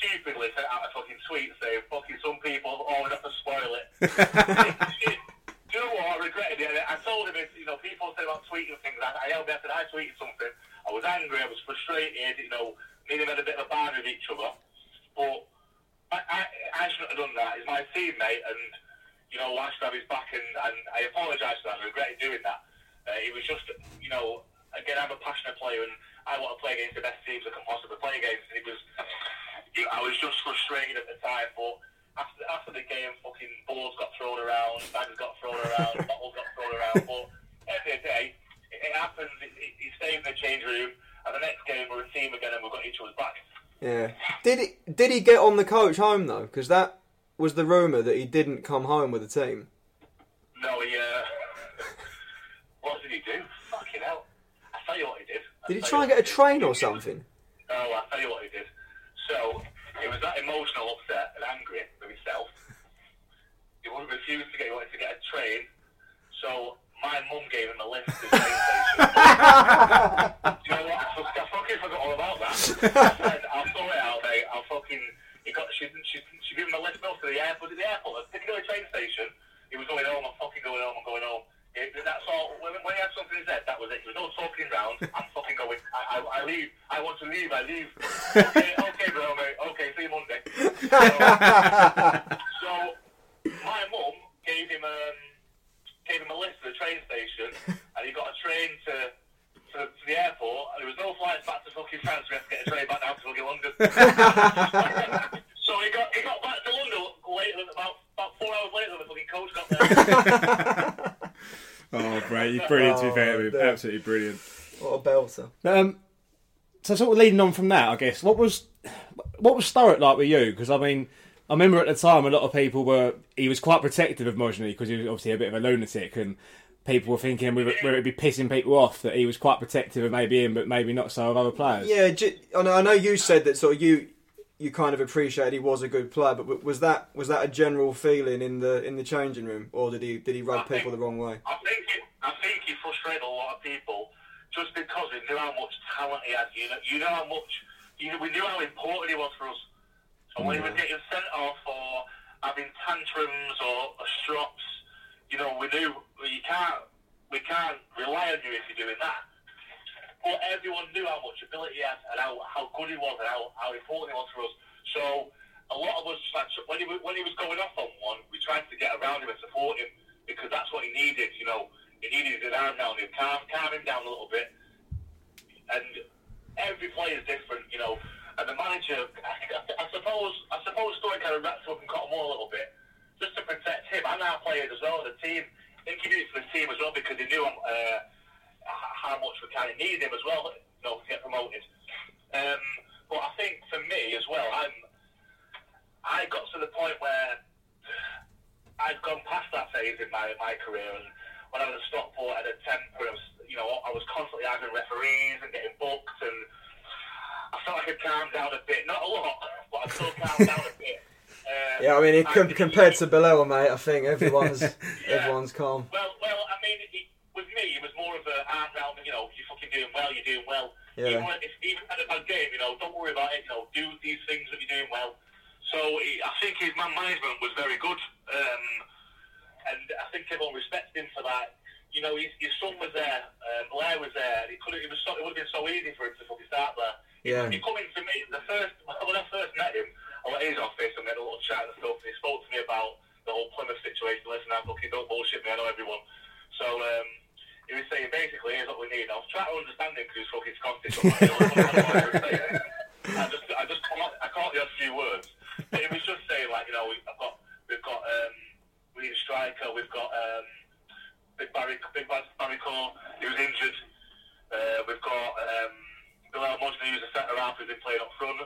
stupidly sent out a fucking tweet saying, fucking some people always have to spoil it. Do you know what? I regretted it. I told him, you know, people say about tweeting things. I, I held me, I I tweeted something. I was angry, I was frustrated, you know, me and him had a bit of a barn with each other. But I, I, I shouldn't have done that. He's my teammate, and you know, I have his back, and, and I apologise for that. I regretted doing that. Uh, it was just, you know, again, I'm a passionate player, and I want to play against the best teams I can possibly play against. And it was, I was just frustrated at the time, but after after the game, fucking balls got thrown around, bags got thrown around, bottles got thrown around. But at the end of the day, it, it happens. It, it, it stayed in the change room, and the next game we're a team again, and we've got each other's back. Yeah. Did he did he get on the coach home though? Because that was the rumor that he didn't come home with the team. No, he. Uh, what did he do? Fucking hell! I tell you what he did. I Did he try and get a what he did. train or something? Oh, I tell you what he did. So he was that emotional, upset, and angry with himself. He wouldn't refuse to get. He wanted to get a train. So my mum gave him a lift to the train station. Do you know what? I, fuck- I fucking forgot all about that. I said, I'll sort it out, mate. I'll fucking. He got. She, she, she gave him a lift up to the airport. The airport, the Piccadilly train station. He was going home. I'm fucking going home. I'm going home. It, that's all. When, when he had something in his head, that was it. There was no talking round. I'm fucking going. I, I, I leave. I want to leave. I leave. Okay, okay, bro, mate. Okay, see you Monday. So, so my mum gave him um, gave him a list to the train station, and he got a train to, to to the airport. And there was no flights back to fucking France. We had to get a train back down to fucking London. so he got he got back to London later, about about four hours later. The fucking coach got there. Oh, great! You're brilliant. to be fair, Oh, no. absolutely brilliant. What a belter. Um, so sort of leading on from that, I guess what was what was Sturrock like with you? Because I mean, I remember at the time a lot of people were he was quite protective of Mohsni because he was obviously a bit of a lunatic, and people were thinking whether whether it'd be pissing people off that he was quite protective of maybe him, but maybe not so of other players. Yeah, j- I know, I know you said that sort of you you kind of appreciated he was a good player, but was that was that a general feeling in the in the changing room, or did he did he rub I think- people the wrong way? I think it, I think he frustrated a lot of people just because he knew how much talent he had. You know, you know how much you know, we knew how important he was for us. So when he was getting sent off or having tantrums or, or strops, you know, we knew you can't we can't rely on you if you're doing that. But everyone knew how much ability he had and how, how good he was and how, how important he was for us. So a lot of us, when he when he was going off on one, we tried to get around him and support him because that's what he needed. You know, he needed his arm down him, calm, calm him down a little bit. And every player is different, you know. And the manager, I, I suppose, I suppose Story kind of wrapped up and caught him all a little bit, just to protect him and our players as well, the team. I think he did it for the team as well because he knew uh, how much we kind of needed him as well, you know, to get promoted. Um, but I think for me as well, I'm, I got to the point where I'd gone past that phase in my, my career, and when I was at Stockport, I had a temper. I was, you know, I was constantly arguing referees and getting booked, and I felt like I calmed down a bit. Not a lot, but I still calmed down a bit. Yeah, I mean, it, com- compared to Bilel, mate, I think everyone's everyone's calm. Well, well, I mean, it, with me, it was more of a arm round. You know, you're fucking doing well. You're doing well. Yeah. Even, if, even at a bad game, you know, don't worry about it. You know, do these things that you're doing well. So he, I think his man management was very good. Um, and I think everyone respects him for that. You know, his, his son was there, uh, Blair was there. It could it was so, it would have been so easy for him to fucking start there. Yeah. He come into me the first when I first met him. I to his office and we had a little chat and stuff. And he spoke to me about the whole Plymouth situation. Listen, I'm fucking don't bullshit me. I know everyone. So um, he was saying basically, here's what we need. I was trying to understand him because he's fucking Scottish. I just, I just caught, I caught the odd few words. But he was just saying like, you know, we, I've got, we've got, um, we need a striker. We've got um, Big Barry, Big Barry, Corr. He was injured. Uh, we've got um, Bilel Mohsni, who's a centre half, who's been playing up front.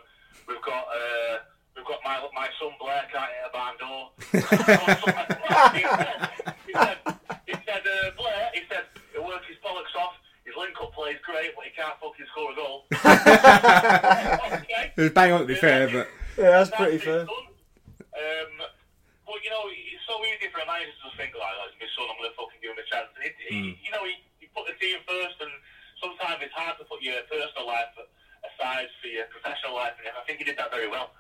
We've got. Uh, We've got my my son Blair can't hit a barn door. he said, he said, he said uh, Blair, he said he'll work his bollocks off. His link up play is great, but he can't fucking score a goal. okay. It was bang on to be fair, but Yeah, that's pretty fair. Um, but you know, it's so easy for a manager to just think like, "That's my son. I'm going to fucking give him a chance." And it, he, you know, he, he put the team first, and sometimes it's hard to put your personal life aside for your professional life. And I think he did that very well.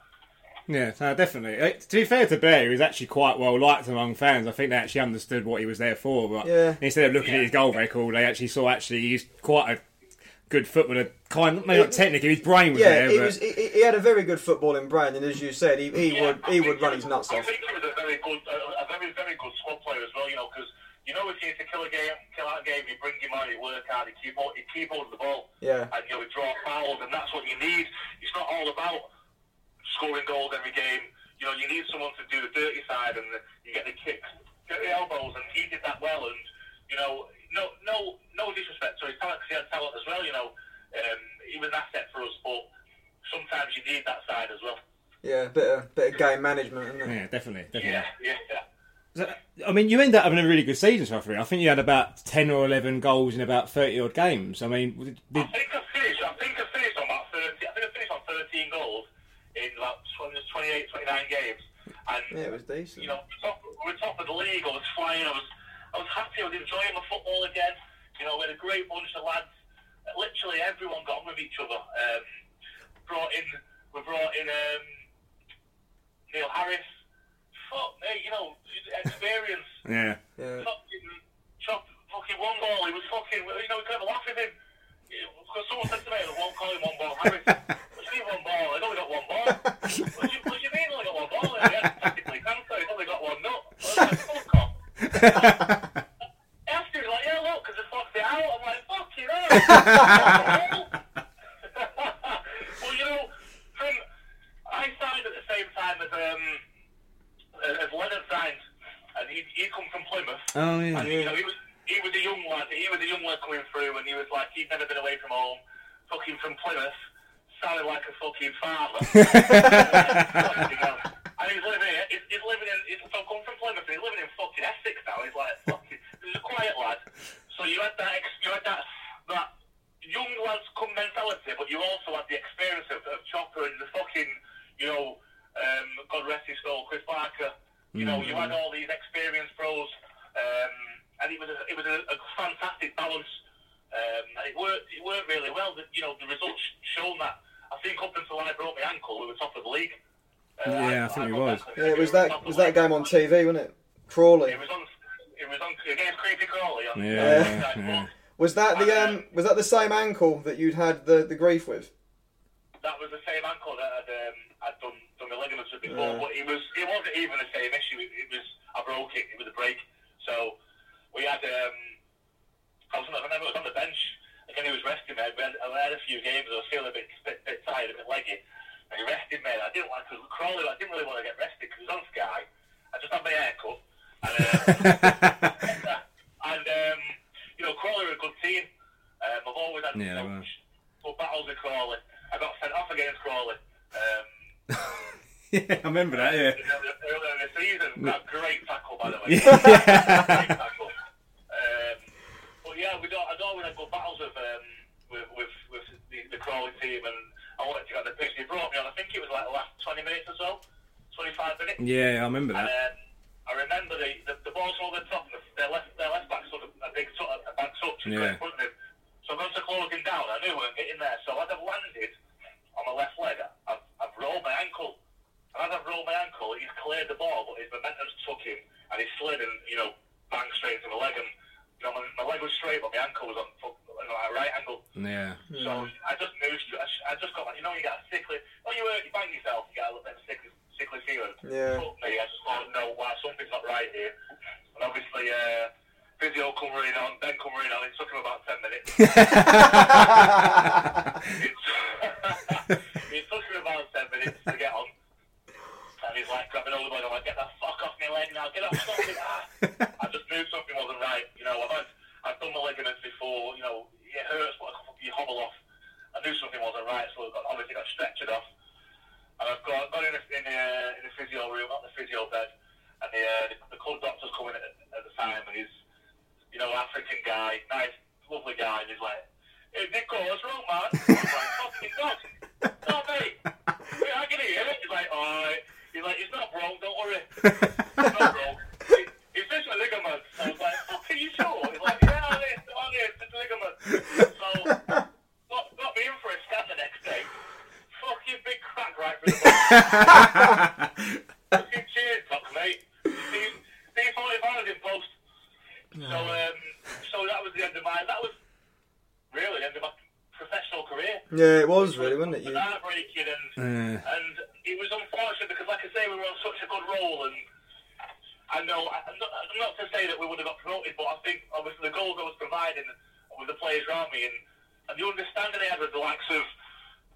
Yeah, no, definitely. Uh, To be fair to Blair, he was actually quite well liked among fans. I think they actually understood what he was there for. But Yeah. instead of looking at his goal record, they actually saw actually he's quite a good footballer. Kind, maybe not technically, his brain was Yeah, there. he but was. He, he had a very good footballing brain, and as you said, he, he Yeah, would he would run his nuts off. I think he was a very good, a, a very very good squad player as well. You know, because you know if you need to kill a game, kill out a game, you bring him on, you work hard, you keep hold, you keep hold of the ball, Yeah. and you know, draw fouls, and that's what you need. It's not all about scoring goals every game. You know, you need someone to do the dirty side, and the, you get the kicks, get the elbows, and he did that well. And you know, no no no disrespect to his talent, 'cause he had talent as well. You know, um, he was an asset for us, but sometimes you need that side as well. Yeah, bit of bit of game management, isn't it? yeah, definitely, definitely. Yeah, yeah, yeah. So, I mean, you end up having a really good season, Sophie. I think you had about ten or eleven goals in about thirty odd games. I mean, did, I think I finished. I think I finished on about thirty. I think I finished on thirteen goals in about 20, 28, 29 games. And Yeah, it was decent. you know, top, we were top of the league. I was flying. I was, I was happy. I was enjoying my football again. You know, we had a great bunch of lads. Literally everyone got on with each other. Um, brought in, we brought in um, Neil Harris. Fuck me, you know, experience. yeah, Yeah. fucking fucking one ball. He was fucking, you know, we kind of laugh at him. Because someone said to me, one ball Harris. What do you one ball? I only got one ball. What do you, what do you mean I only got one ball? He had technically cancer. He's only got one nut. I was like, fuck off. After like, yeah, look, because it fucked it out. I'm like, fuck you know. well, you know, from, I signed at the same time as, um, as Leonard signed. And he he come from Plymouth. Oh, yeah. And, you know, he was he was a young lad. He was a young lad coming through, and he was like he'd never been away from home. Fucking from Plymouth, sounded like a fucking farmer. and he's living here. He's, he's living in. He's so come from Plymouth. And he's living in fucking Essex now. He's like fucking. He's a quiet lad. So you had that. ex- You had that. That young lads come mentality, but you also had the experience of, of Chopper and the fucking. You know, um, God rest his soul, Chris Barker. You know, you had all these experienced pros, um, and it was a, it was a, a fantastic balance, um, and it worked it worked really well. The, you know, the results shown that. I think up until I broke my ankle, we were top of the league. Uh, Yeah, I think we was. Yeah, it was that game on TV, wasn't it? Crawley. It was on. It was on against Creepy Crawley. On, Yeah, uh, yeah. Was that the um was that the same ankle that you'd had the, the grief with? that was the same ankle that I'd, um, I'd done, done my ligaments with before, Yeah. but it was it wasn't even the same issue. It, it was I broke it. It was a break. So we had um, I was on, I remember I was on the bench. Again, he was resting me. I had, I had a few games. I was feeling a bit, bit, bit tired, a bit leggy, and he rested me. I didn't want to Crawley. I didn't really want to get rested because he was on Sky. I just had my hair cut, and, uh, and um, you know Crawley are a good team. Um, I've always had Yeah, you know, battles with Crawley. I got sent off against Crawley. Um, yeah, I remember that. Yeah. earlier in the season. That great tackle, by the way. Yeah. tackle. Um, but yeah, we don't, I'd always had good battles with, um, with, with, with the, the Crawley team, and I wanted to get on the pitch. They brought me on, I think it was like the last 20 minutes or so, 25 minutes. Yeah, I remember And that. um, I remember the, the, the ball's over the top, and their left, their left back sort of a big sort of a back touch and Yeah. yeah. in front of him. So I got to closing down. I knew I weren't getting there. So as I've landed on my left leg, I've, I've rolled my ankle. And as I've rolled my ankle, he's cleared the ball, but his momentum's took him, and he slid and, you know, was straight, but my ankle was on fuck- on a right angle. Yeah. So I just moved. I I just got like you know you get a sickly. Oh, you hurt, you bang yourself, you get a little bit of sickly, sickly feeling. Yeah. Fuck me, I just thought no, why something's not right here. And obviously, uh, physio come running on, Ben come running on. It took him about ten minutes. it, it took him about ten minutes to get on. And he's like grabbing hold of me, and I'm like, get the fuck off my leg now, get off something. Ah. I just knew something wasn't right. You know, I've had, I've done my ligaments before, you know, it hurts, but you hobble off. I knew something wasn't right, so I got, obviously got stretchered off. And I've got, got in, the, in, the, uh, in the physio room, not the physio bed, and the, uh, the, the club doctor's coming at, at the time, and he's, you know, African guy, nice, lovely guy, and he's like, hey, Nico, what's wrong, man? I was like, fucking not. No, mate. Wait, I can hear it. He's like, alright. He's like, it's not broke, don't worry. It's not broke. He- He's just a ligament. I was like, fuck, are you sure? He's like, yeah, it's on here, it's just a ligament. So, got, got me in for a scan the next day. Fucking big crack right through the body. Fucking cheers, Doc, mate. See, see 45 in post. So, um, so that was the end of my, that was really the end of my professional career. Yeah, it was really, wasn't it? It You, was heartbreaking and Yeah. and it was unfortunate because, like I say, we were on such a good roll and. I know, I- I'm not, I'm not to say that we would have got promoted, but I think obviously the goals I was providing with the players around me and, and the understanding I had with the likes of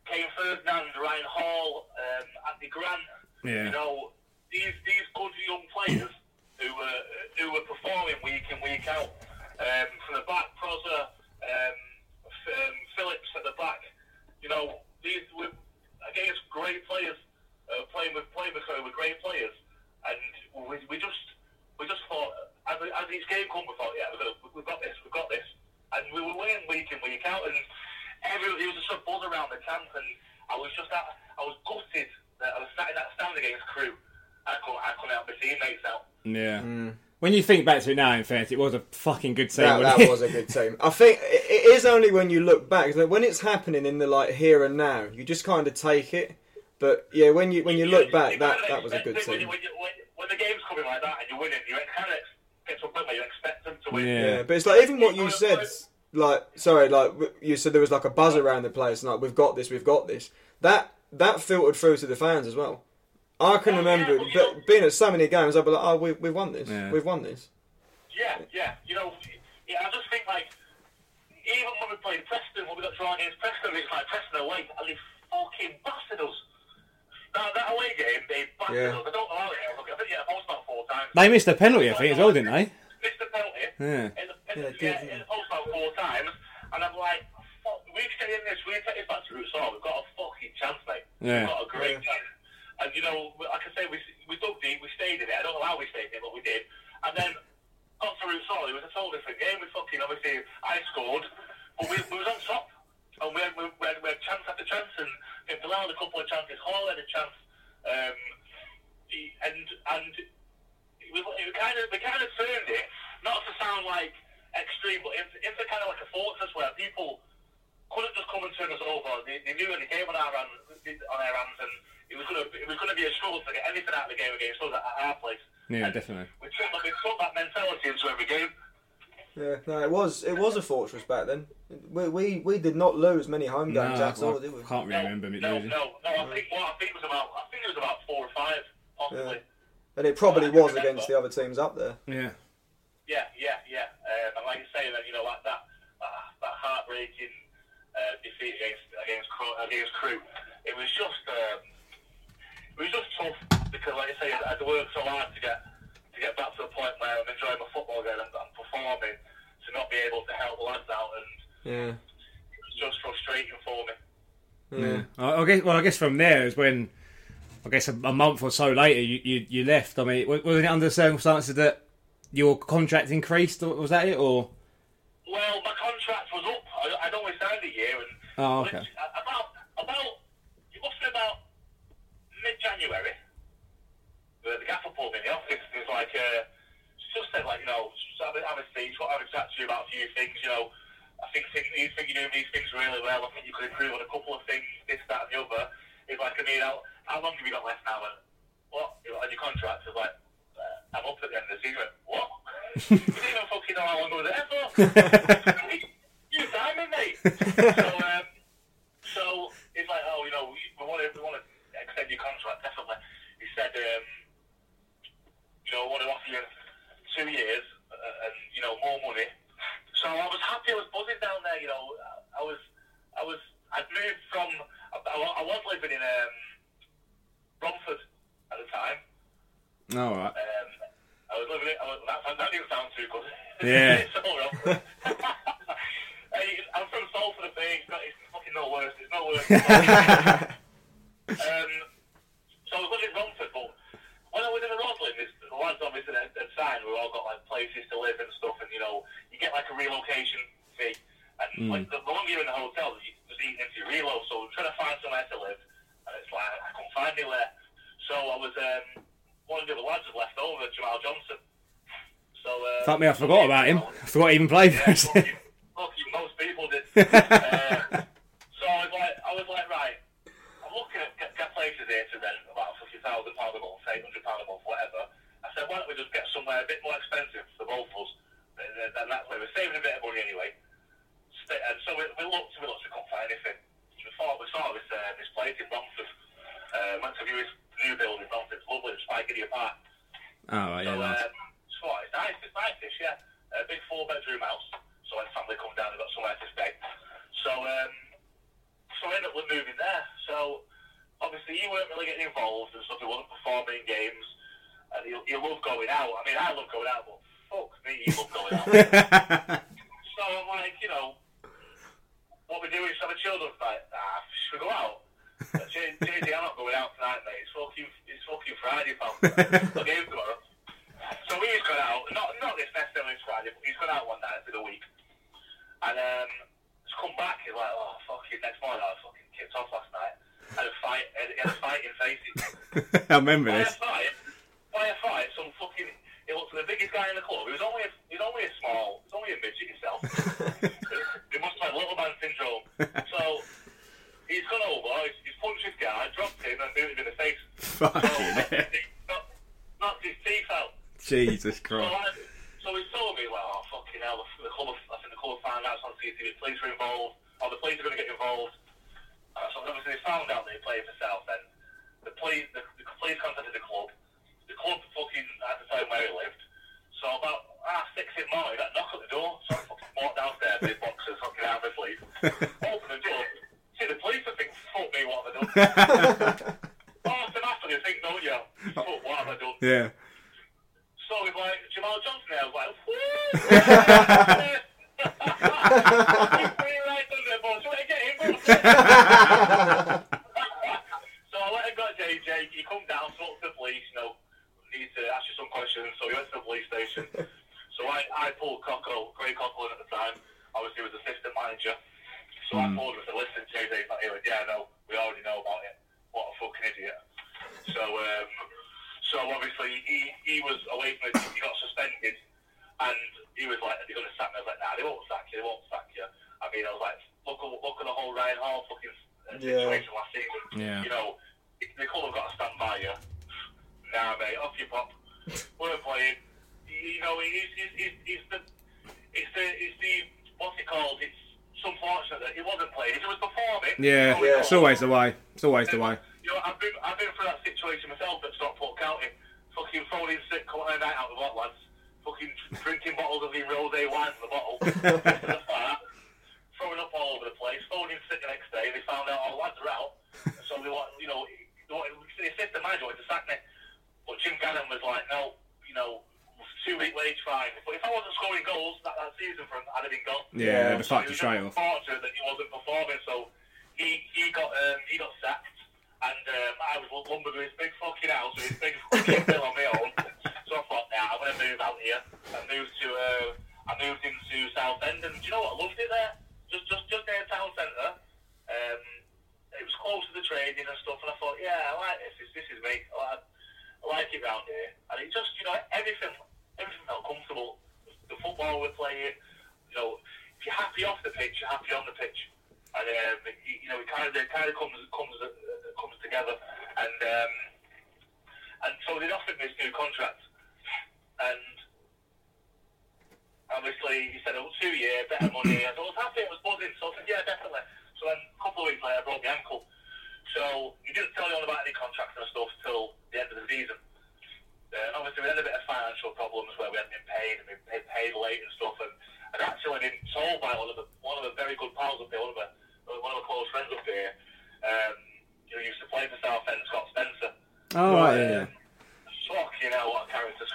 Kane Ferdinand, Ryan Hall, um, Andy Grant, Yeah. you know, these these good young players who were who were performing week in week out. Um, from the back, Prosser, um, F- um, Phillips at the back. You know, these were against great players, uh, playing with playing with, sorry, with great players, and we, we just we just thought as, as each game come, we thought, yeah, we're gonna, we've got this, we've got this, and we were winning week in week out, and every there was just a buzz around the camp, and I was just at, I was gutted that I was sat in that stand against Crewe. I couldn't, I couldn't help my teammates out. Yeah. When you think back to it now, in fairness, it was a fucking good team. that, wasn't that was a good team. I think it, it is only when you look back like, when it's happening in the like here and now, you just kind of take it. But yeah, when you when you look back, that that was a good When, team. when, you- when, when the game's coming like that and you're winning, you kind of get to a point where you expect them to win. Yeah. Yeah, but it's like even what you said, like sorry, like you said there was like a buzz around the place, and like we've got this, we've got this. That that filtered through to the fans as well. I can Oh, remember yeah, well, know- but being at so many games, I'd be like, oh, we, we've won this, Yeah. we've won this. Yeah, yeah. You know, yeah, I just think like even when we played Preston, when we got drawn against Preston, it's like Preston away, and they fucking bastard us. That, that away game, they bastard Yeah. us. I don't know how it is. I think yeah, post about four times. They missed a penalty, I think, as well, didn't they? Missed the penalty. Yeah. In the, in Yeah, the, did, yeah, yeah. in the post about four times, and I'm like, fuck, we stay in this, we take this back to Roots Hall, we've got a fucking chance, mate. Yeah. We've got a great chance. And you know, like I say, we we dug deep, we stayed in it. I don't know how we stayed in it, but we did. And then got to Hall, it was a totally different game. We fucking obviously I scored, but we, we was on top, and we had, we, had, we had chance after chance, and and Bilel had a couple of chances, Hall had a chance, um, and and it was, it kind of we kind of turned it, not to sound like extreme, but into, into kind of like a fortress where people couldn't just come and turn us over. They, they knew when they came on our hands, on our hands, and it was going to it was going to be a struggle to get anything out of the game against us at, at our place. Yeah, And definitely. We took, we took that mentality into every game. Yeah, no, it was it was a fortress back then. We we, we did not lose many home games I, at all, did we? Can't really No, remember me no, losing. no, no. I think what I think it was about I think it was about four or five, possibly. And it probably was remember. against the other teams up there. Yeah. Yeah, yeah, yeah. Um, and like you say, that you know, like that, that, that heartbreaking uh, defeat against against against Crewe, it was just um, it was just tough because, like you say, I'd worked so hard to get to get back to the point where I'm enjoying my football again and I'm performing, to not be able to help the lads out, and Yeah. it was just frustrating for me. Yeah. I, I guess. Well, I guess from there is when, I guess a, a month or so later, you, you you left. I mean, was, was it under circumstances that your contract increased? Or was that it? Or Well, my contract was up. I, I'd only signed a year, and Oh, okay. which- about about it must be about mid-January. The, the gaffer pulled me in the office. and He's like, uh, just said like, you know, have a, have a speech. What a chat to you about a few things. You know, I think, think you think you're doing these things really well. I think you could improve on a couple of things, this, that, and the other. He's like, I mean, how, how long have you got left now? And what? Like, on your contract? He's like, uh, I'm up at the end of the season. What? you didn't even fucking know how long I was there for. you timing, mate. So, um, so it's like, oh, you know, we, we want to we want to extend your contract, definitely. He said, um, you know, want to offer you two years uh, and you know more money. So I was happy. I was buzzing down there. You know, I was, I was, I'd moved from. I, I was living in um, Romford at the time. All right. Um, I was living it. I was, that, that didn't sound too good. Yeah. it's all wrong. hey, I'm from Salford, I think. It's, fucking no worse. It's no worse. um, so I was living in Romford, but when I was in the Roslin, this, the lads obviously had, had signed. we've all got like places to live and stuff, and you know, you get like a relocation fee. And like, the, the longer you're in the hotel, you just eating into your relo. So we're trying to find somewhere to live, and it's like I couldn't find anywhere. So I was um, one of the other lads had left over, Jamal Johnson. So uh, Fuck me, I forgot about him. I forgot he even played yeah, fucking, fucking most people did. uh, so I was like, I was like, right, I'm looking at get, get places here to rent about fifty thousand pound a month, eight hundred pound a month, whatever. Said, why don't we just get somewhere a bit more expensive for both of us? And, that way we're saving a bit of money anyway. And so we, we looked, we looked, we couldn't find anything. We thought we saw this uh, this place in Romford. Uh, went to view his new building, Romford, lovely, it's like Gidea Park. All right, So, yeah. um, so it's nice, it's nice, this, yeah. A big four bedroom house. So when family come down, they've got somewhere to stay. So, um, so I ended up moving there. So, obviously, he weren't really getting involved and stuff. He wasn't performing games. And he, he loved going out. I mean, I love going out, but fuck me, he loved going out. so I'm like, you know, what we do is have a children's night. Ah, should we go out? JD, I'm not going out tonight, mate. It's fucking, it's fucking Friday, pal. the game tomorrow. So he's gone out, not not this necessarily this Friday, but he's gone out one night for the week. And um, he's come back, he's like, oh, fucking, next morning I was fucking kicked off last night. Had a fight, had, had a fight in faces. I remember a this. fight, by a fight, some fucking, he looked like the biggest guy in the club. He was only a, he was only a small, he was only a midget himself. he must have had little man syndrome. So, he's gone over, he's, he's punched this guy, dropped him and booted him in the face. Fucking So, hell. knocked, knocked his teeth out. Jesus Christ. So he told me, like, oh, fucking hell, the, the club, I think the club found out on CCTV, the police were involved, or the police are going to get involved. Uh, so obviously they found out that he played for Southend. The police, the, the police contacted the club. The club fucking had to tell him where he lived. So about ah, six in the morning, that knock at the door. So I fucking walked downstairs with boxers, fucking half asleep. Open the door. See the police, I think, fuck me, what have I done? Automatically, I think, don't you? Fuck, what have I done? Yeah. So he's like, Jamal Johnson there. I was like, woo! He's pretty right under the ball. So I get him. so I went and got JJ. He come down, spoke to the police, you know, need to ask you some questions. So he went to the police station. So I, I pulled Coco, Craig Coughlin at the time. Obviously, he was assistant manager. So I pulled him and said, listen, JJ's not here. He went, Yeah, no, we already know about it. What a fucking idiot. So, um, so obviously he, he was away from it. He got suspended, and he was like, "They're going to sack me." I was like, "Nah, they won't sack you. They won't sack you." I mean, I was like, "Look, at look at the whole Ryan Hall fucking uh, Yeah. situation last season. Yeah. You know, they could have got to stand by you. Nah, mate, off you pop. We're playing. You know, he's, he's, he's, he's the, it's the, it's the, what's it called? It's unfortunate that he wasn't playing. If he was performing, Yeah, oh, he it's was. Always the way. It's always the way.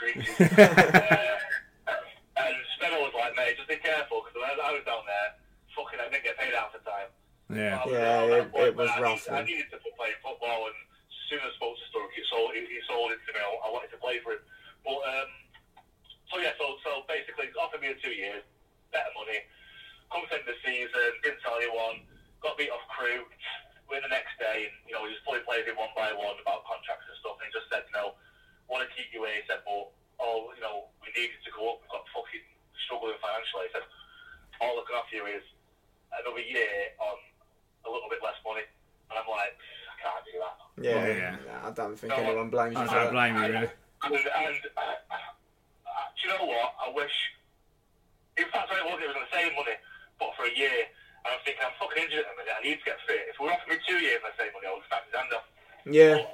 creepy. and Spencer was like, mate, just be careful, because I, was down there, fucking, I didn't get paid half the time. Yeah, yeah, it, it, was rough. I needed to think no, anyone blames you. I don't blame you, really. And, and uh, do you know what? I wish. In fact, I wasn't even going the same money, but for a year. And I'm thinking, I'm fucking injured at the minute. I need to get fit. If we're offering me two years, I say money, I'll just hand up. Yeah. But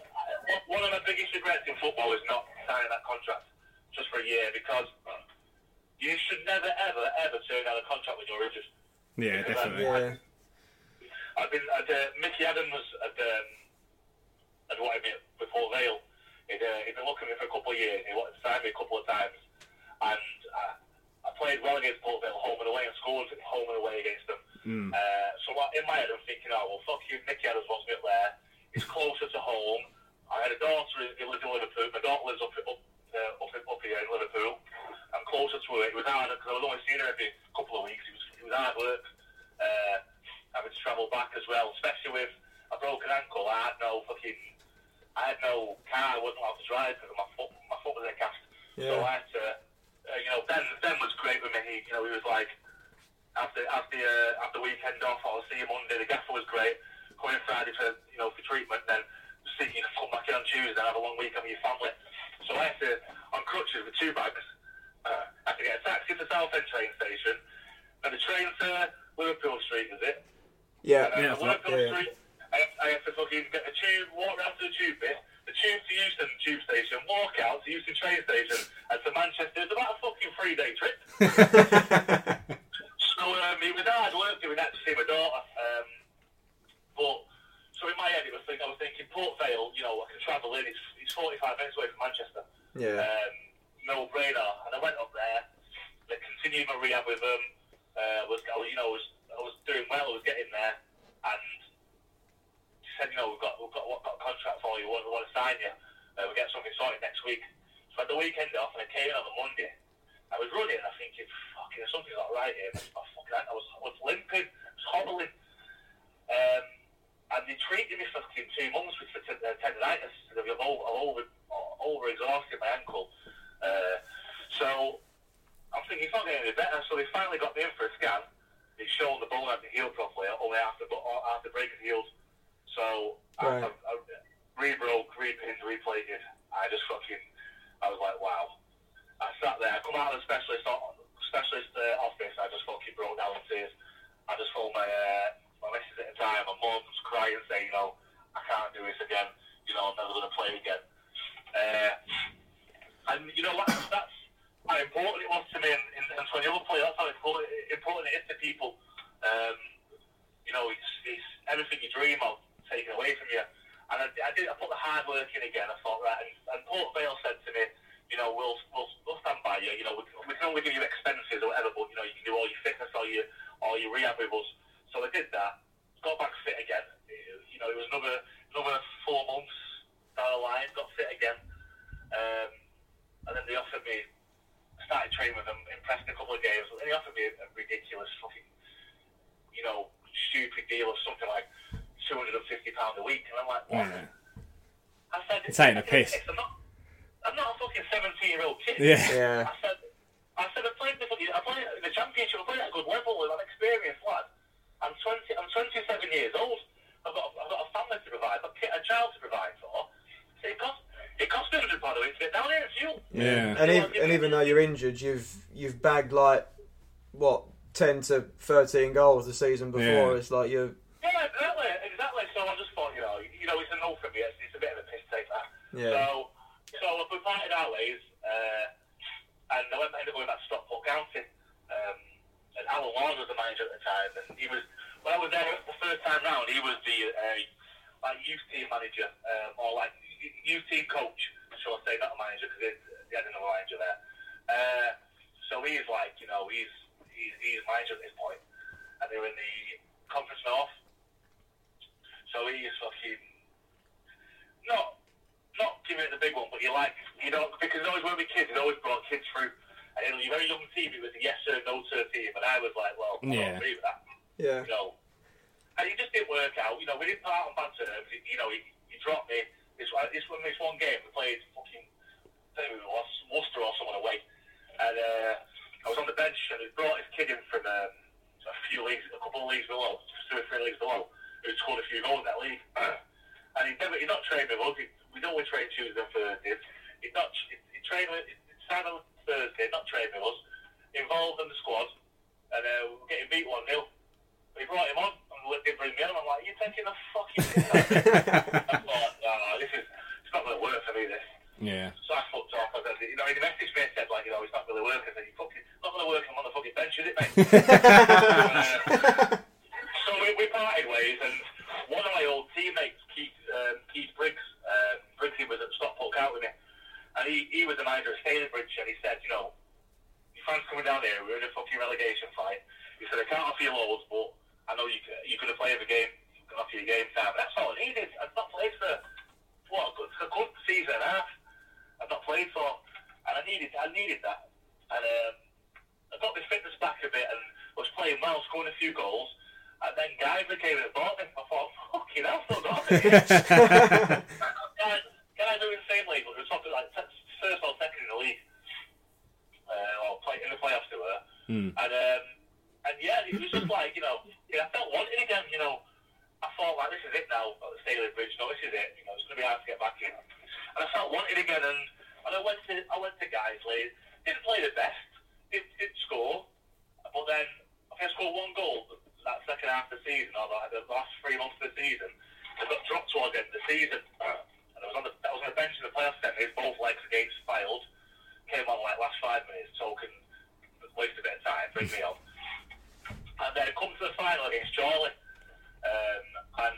taking a piss. I'm not, I'm not a fucking 17 year old kid. Yeah. yeah. I said, I said, I played, this, I played the championship, I played at a good level, I'm an experienced lad. I'm 20, I'm 27 years old. I've got, I've got a family to provide, a, kid, a child to provide for. So it costs, it costs me 100 pound a week to get down here. It's you. Yeah. And, even, and even though you're injured, you've you've bagged like what 10 to 13 goals the season before. Yeah. It's like you're relegation fight. He said, I can't offer you loads, but I know you, you're going to play every game. I can offer you game time. That's all I needed. I've not played for, what, a good, a good season and a half. I've not played for, and I needed, I needed that. And um, I got my fitness back a bit and was playing well, scoring a few goals. And then Guyver came in and bought me. I thought, fucking hell, still got me. guys, guys are insane league. We're talking like first or second in the league. Uh, or play, in the playoffs they were. And, um, and yeah, it was just like, you know, yeah, I felt wanted again, you know. I thought, like, this is it now Stalybridge. No, this is it. You know, it's going to be hard to get back in. And I felt wanted again, and, and I went to I went to Guiseley. Didn't play the best. Didn't, didn't score. But then I think I scored one goal that second half of the season, or like the last three months of the season. I got dropped towards the end of the season, and I was on the I was on the bench in the playoff semis, both legs against Fylde. Came on like last five minutes, token, waste a bit of time, bring me on. And then come to the final against Chorley, um, and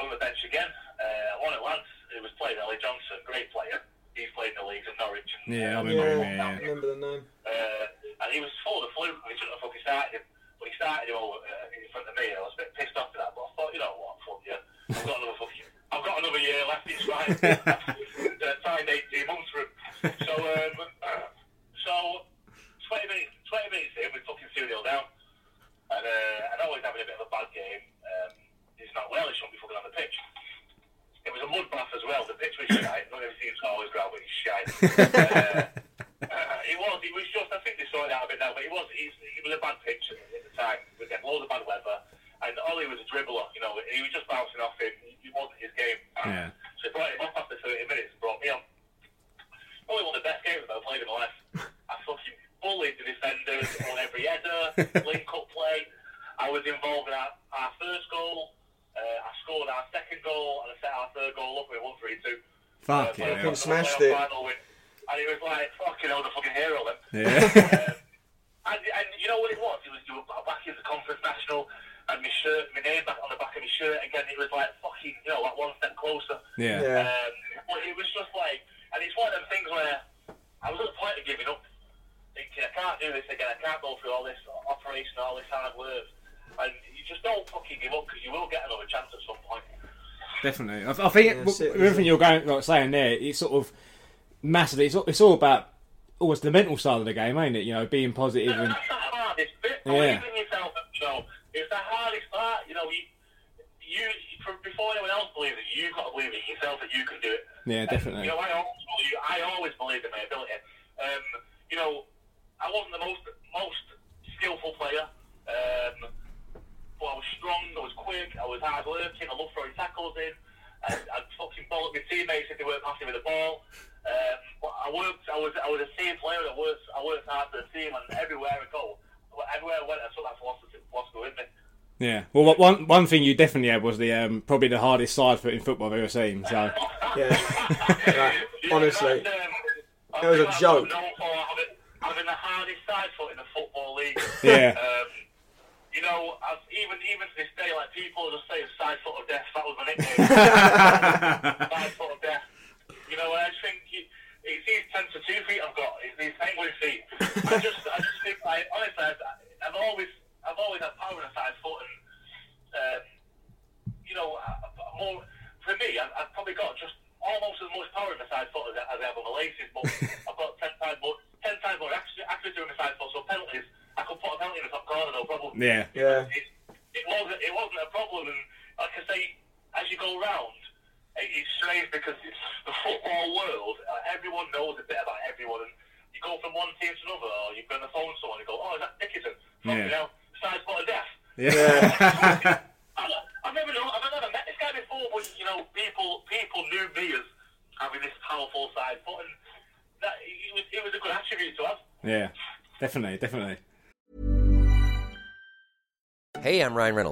on the bench again. Uh, one at Lance, who was playing Ollie Johnson, great player. He's played in the leagues in Norwich. And, Yeah, I uh, remember Yeah, yeah, I yeah. remember the name. uh, and he was full of the flu. and He shouldn't have fucking started him. But he started him over uh, in front of me. and I was a bit pissed off to that. But I thought, you know what, fuck you. I've got another fucking. I've got another year left. It's fine. uh, signed 18 months for him. So, um, so 20 minutes, 20 minutes in, we're fucking 2 0 down. And uh, know he's having a bit of a bad game. Um, he's not well. He shouldn't be fucking on the pitch. It was a mud bath as well. The pitch was shite. Not every team's always ground, but it's shite. uh, uh, it was. It was just. I think they sorted it out a bit now, but it was. It, it was a bad pitch at the time. We had loads of bad weather, and Ollie was a dribbler. You know, he was just bouncing off him. It wasn't his game. Yeah. So he brought him off after 30 minutes and brought me on. Probably one of the best games I've ever played in my life. I fucking bullied the defenders, won every header, link up play. I was involved in our, our first goal. Uh, I scored our second goal and I set our third goal up. We won 3 2. Fuck Uh, yeah. Fucking smashed it. Final win. And he was like, fucking hell, the fucking hero then. Yeah. Um, and, and you know what it was? It was you were back in the conference national, and my shirt, my name back on the back of my shirt again. It was like fucking, you know, like one step closer. yeah. Yeah. Um, but it was just like, and it's one of them things where I was at the point of giving up, thinking I can't do this again. I can't go through all this operation, all this hard work. And you just don't fucking give up because you will get another chance at some point. Definitely. I, I think Yeah, w- sit- everything you're going like saying there, it's sort of massively. It's all, it's all about almost the mental side of the game, ain't it? You know, being positive and That's the hardest bit. Yeah. Believing yourself, you know, it's the hardest part. You know, you, you from before anyone else believes it, you've got to believe it yourself that you can do it. yeah, And, definitely. you know, I always believe, I always believed in my ability. Um, you know, I wasn't the most most skillful player, um, but I was strong. I was quick. I was hard working. I loved throwing tackles in. And I'd fucking ball at my teammates if they weren't passing with the ball. Um, but I I worked. I was. I was a team player. I worked. I worked hard for the team, and everywhere I go, everywhere I went, I took that philosophy, philosophy with me. Yeah. Well, one one thing you definitely had was the um, probably the hardest side foot in football I've ever seen. So Yeah. Like, honestly, That's, um, it was a joke. known for having, having the hardest side foot in the football league. Yeah. Um, you know, as, even even to this day, like people just say side foot of death. That was my nickname. side foot of death. You know, I just think you, it's these ten to two feet I've got. It's these penguin feet. I just, I just think, like, honestly, I've, I've always, I've always had power in the side foot, and um, you know, I- I- more for me, I've, I've probably got just almost as much power in the side foot as, I- as I have on the laces, but I've got ten times more, ten times more accuracy accuracy in the side foot. So penalties, I could put a penalty in the top corner, no problem. yeah. Yeah. It, it wasn't, it wasn't a problem, and like I say, as you go round, it, it's strange because it's the football world. Uh, everyone knows a bit about everyone, and you go from one team to another, or you're going to phone someone, and you go, "Oh, is that Dickinson?" Fucking Yeah. hell, side foot of death. Yeah. I, I've never known, I've never met this guy before, but you know, people people knew me as having this powerful side foot, and that it was, it was a good attribute to have. yeah. Definitely. Definitely. Hey,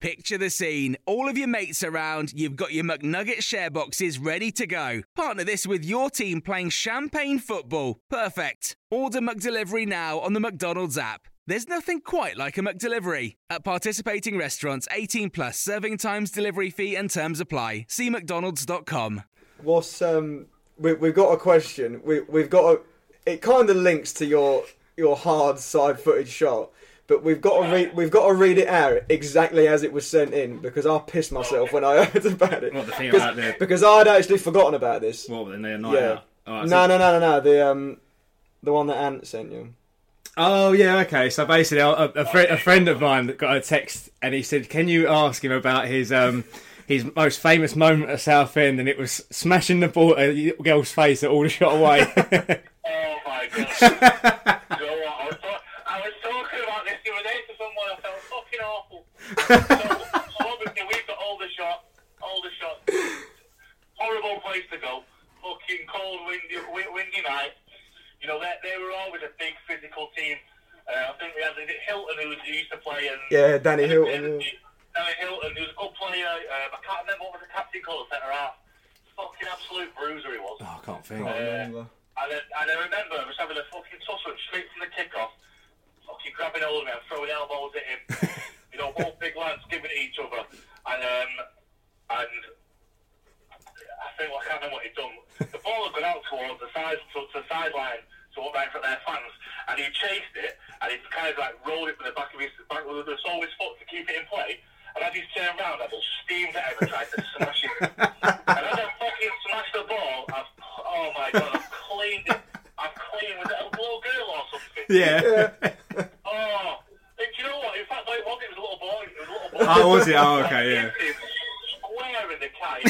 Picture the scene. All of your mates around, you've got your McNugget share boxes ready to go. Partner this with your team playing champagne football. Perfect. Order McDelivery now on the McDonald's app. There's nothing quite like a McDelivery. At participating restaurants, 18 plus serving times, delivery fee, and terms apply. See McDonald's.com. What's um? We, we've got a question. We we've got a. It kind of links to your your hard side footage shot, but we've got to read we've got to read it out exactly as it was sent in because I pissed myself when I heard about it. What, the thing because, about the- because I'd actually forgotten about this. What were they? Night yeah. out? Alright, no, so- no, no, no, no. The um, the one that Ant sent you. Oh yeah, okay. So basically, a, a, fri a friend of mine got a text, and he said, "Can you ask him about his um his most famous moment at Southend?" And it was smashing the ball at a girl's face that all the shot away. Oh my god. this the other day to someone. I felt fucking awful. so, so obviously we've got all the shots, all the shots. Horrible place to go. Fucking cold, windy, wi- windy night. You know, they, they were always a big physical team. Uh, I think we had is it Hilton who, was- who used to play. And, Yeah, Danny and- Hilton, and- yeah. Danny Hilton, who was a good player. Um, I can't remember what was the captain called, centre half. Fucking absolute bruiser he was. oh, I can't think. Uh, and, then, and I remember I was having a fucking tussle straight from the kickoff, fucking grabbing hold of him, throwing elbows at him. you know, both big lads giving it each other. And um, and I think well, I can't remember what he'd done. The ball had gone out towards the side to, to the sideline, to right in front of their fans, and he chased it and he kind of like rolled it with the back of his back with the sole of his foot to keep it in play. And as he's turned round, I just steamed at him and tried to smash him. and as I fucking smashed the ball, I've oh my god, I've cleaned it. I'm cleaned with it a little girl or something. Yeah. Oh, and do you know what? In fact, no, it wasn't. It was a little boy. It was a little boy. Oh, was it? Oh, okay, yeah. Square in the kite,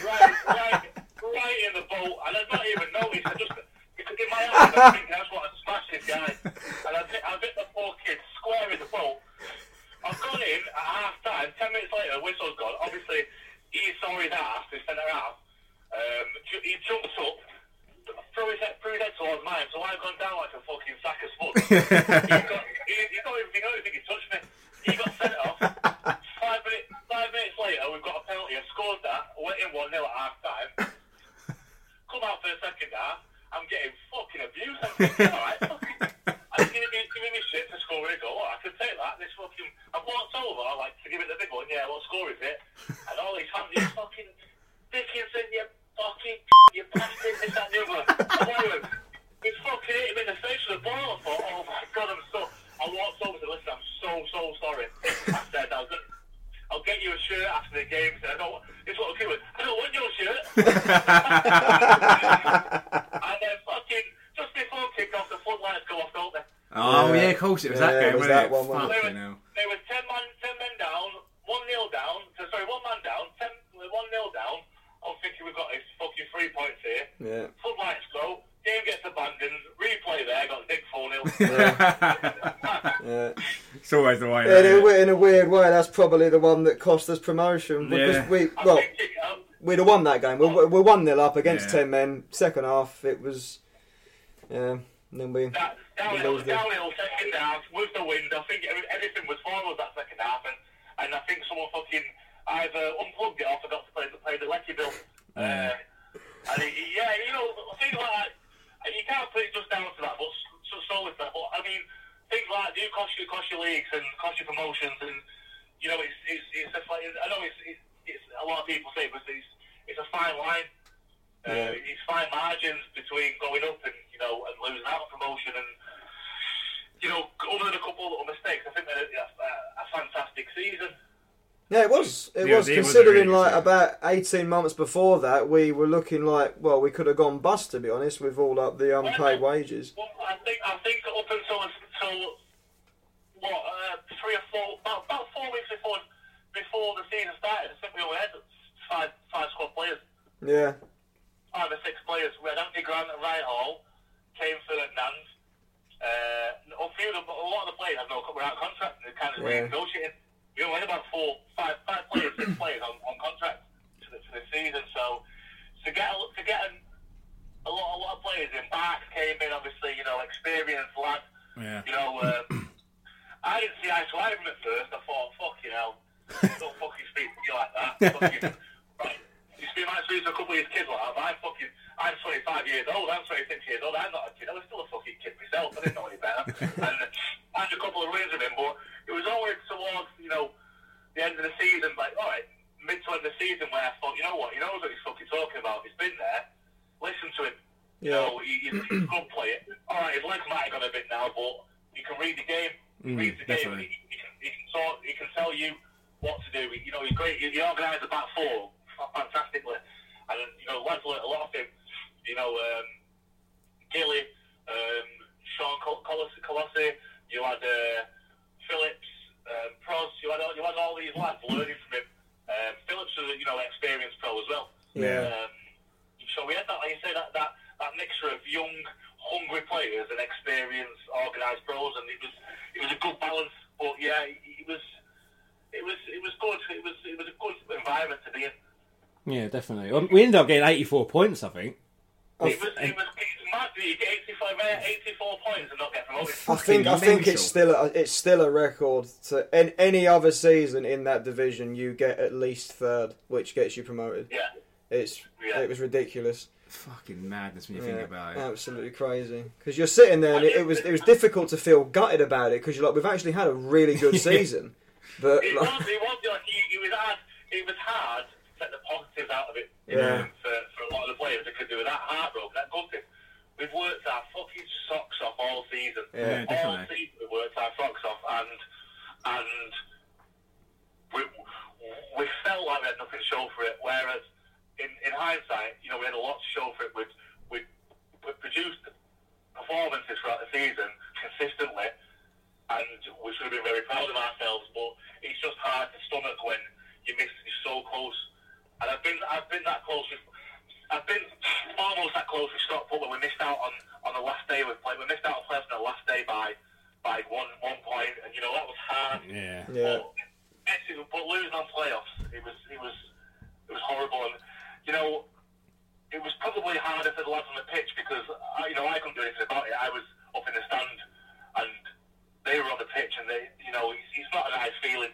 right, right, right in the boat, and I not even noticed. I just, because in my eyes, I'm thinking I just want to this guy, and I hit, the poor kid square in the boat. I've gone in at half time. Ten minutes later, the whistle's gone. Obviously, he saw his ass, his centre half. Um, he jumps up, threw his head, threw his head towards mine, so I've gone down like a fucking sack of spuds. he, got, he, he don't even think, I don't even think he touched me. He got sent off. Five minutes, five minutes later, we've got a penalty. I scored that. Went in 1 0 at half time. Come out for the second half. I'm getting fucking abused. I'm thinking, alright, fucking. I'm giving me, giving me shit to score a goal. I could take that. This fucking. I've walked over, I like, to give it the big one. Yeah, what score is it? And all these you fucking. Dickinson, you fucking. You bastard, this, that, and the other. I'm He's fucking hit him in the face with a ball. I thought, oh my god, I'm so. I walked over to listen. I'm so so sorry. I said, I'll get, I'll get you a shirt after the game. He said, I don't. It's what I'm doing. I don't want your shirt. and then fucking just before kick off, the floodlights go off, don't they? Oh Yeah. yeah, of course it was Yeah, that game, was wasn't that it? one, wasn't it? Fucking hell. There was ten man, ten men down, one nil down. So, sorry, one man down, ten, one nil down. I'm thinking we've got this fucking three points here. Yeah. Floodlights go. Game gets abandoned. Replay there. Got Dick four 0 Yeah. It's always the way. In a, isn't it? w- in a weird way, that's probably the one that cost us promotion because Yeah. we I well think it, we'd have won that game. We we we're one 0 up against Yeah. ten men. Second half, it was yeah. And then we that we downhill, lose the- downhill second half with the wind. I think everything was for us that second half, and, and I think someone fucking either unplugged it or forgot to play the play the Lecky bill. Uh, and it, yeah, you know things like that. You can't put it just down to that, but so, solely that. But I mean, things like that do cost you cost your leagues and cost you promotions, and you know it's it's, it's a I know it's, it's it's a lot of people say, but it's it's a fine line. Uh, it's fine margins between going up and you know and losing out on promotion and you know other than a couple of little mistakes, I think that it's a, a fantastic season. Yeah, it was. It Yeah, was it was considering really like about eighteen months before that, we were looking like well, we could have gone bust to be honest with all up the unpaid wages. Well, I think I think up until until what uh, three or four about, about four weeks before before the season started, I think we only had five five squad players, Yeah, five or six players. We had Anthony Grant at right hall, Kane Ferdinand. Uh, a few of them, a lot of the players have no were out of contract and they're kind of Yeah. renegotiating. We only had about four, five, five players, six players on, on contract for the, for the season. So to get to get an, a lot, a lot of players in. Barks came in, obviously, you know, experienced lad. Yeah. You know, um, I didn't see eye to eye with him at first. I thought, fucking hell, don't fucking speak to me like that. Fucking, right. You speak, might speak to a couple of his kids like that, I'm fucking, I'm 25 years old, I'm 26 years old, I'm not a kid, I was still a fucking kid myself, I didn't know any better. and I had a couple of wins with him, but it was always towards, you know, the end of the season, like, alright, mid to end of the season where I thought, you know what, he knows what he's fucking talking about, he's been there, listen to him. You Yeah. know, he, he's a good player. Alright, his legs might have gone a bit now, but you can read the game. He Mm, reads the game. He, he, can, he can talk. He can tell you what to do. He, you know, he's great. He, he organised the back four fantastically, and you know, lads learnt a lot of him. You know, um, Gilly, um, Sean Col- Clohessy, Clohessy. You had uh, Phillips, um, Pros. You had all- you had all these lads learning from him. Um, Phillips was a you know experienced pro as well. Yeah. Um, so we had that, like you say, that, that, that mixture of young, hungry players and experienced, organised pros, and it was it was a good balance. But yeah, it, it was it was it was good. It was it was a good environment to be in. Yeah, definitely. We ended up getting 84 points, I think. It was it was it's mad that you get 85, uh, 84 points and not get promoted. I think I think it's still a, it's still a record. To in any other season in that division, you get at least third, which gets you promoted. Yeah. It's Yeah. it was ridiculous. Fucking madness when you Yeah, think about it. absolutely crazy. Because you're sitting there, and it, it was it was difficult to feel gutted about it because you're like, we've actually had a really good season, but It like, was, it was like it, it was hard. It was hard to take the positives out of it. Yeah. For, for a lot of the players that could do with that heartbroken, that gutted. We've worked our fucking socks off all season. Yeah, all definitely. season we've worked our socks off, and and we we felt like we had nothing to show for it. Whereas in, in hindsight, you know, we had a lot to show for it. We'd, we'd, we'd produced performances throughout the season consistently, and we should have been very proud of ourselves. But it's just hard to stomach when you miss. You're so close, and I've been I've been that close. With, I've been almost that close with Stockport when we missed out on, on the last day we played. We missed out on players on the last day by by one one point, and you know that was hard. Yeah. yeah, But, but losing on playoffs, it was it was it was horrible, and you know it was probably harder for the lads on the pitch because I, you know I couldn't do anything about it. I was up in the stand, and they were on the pitch, and they you know it's, it's not a nice feeling.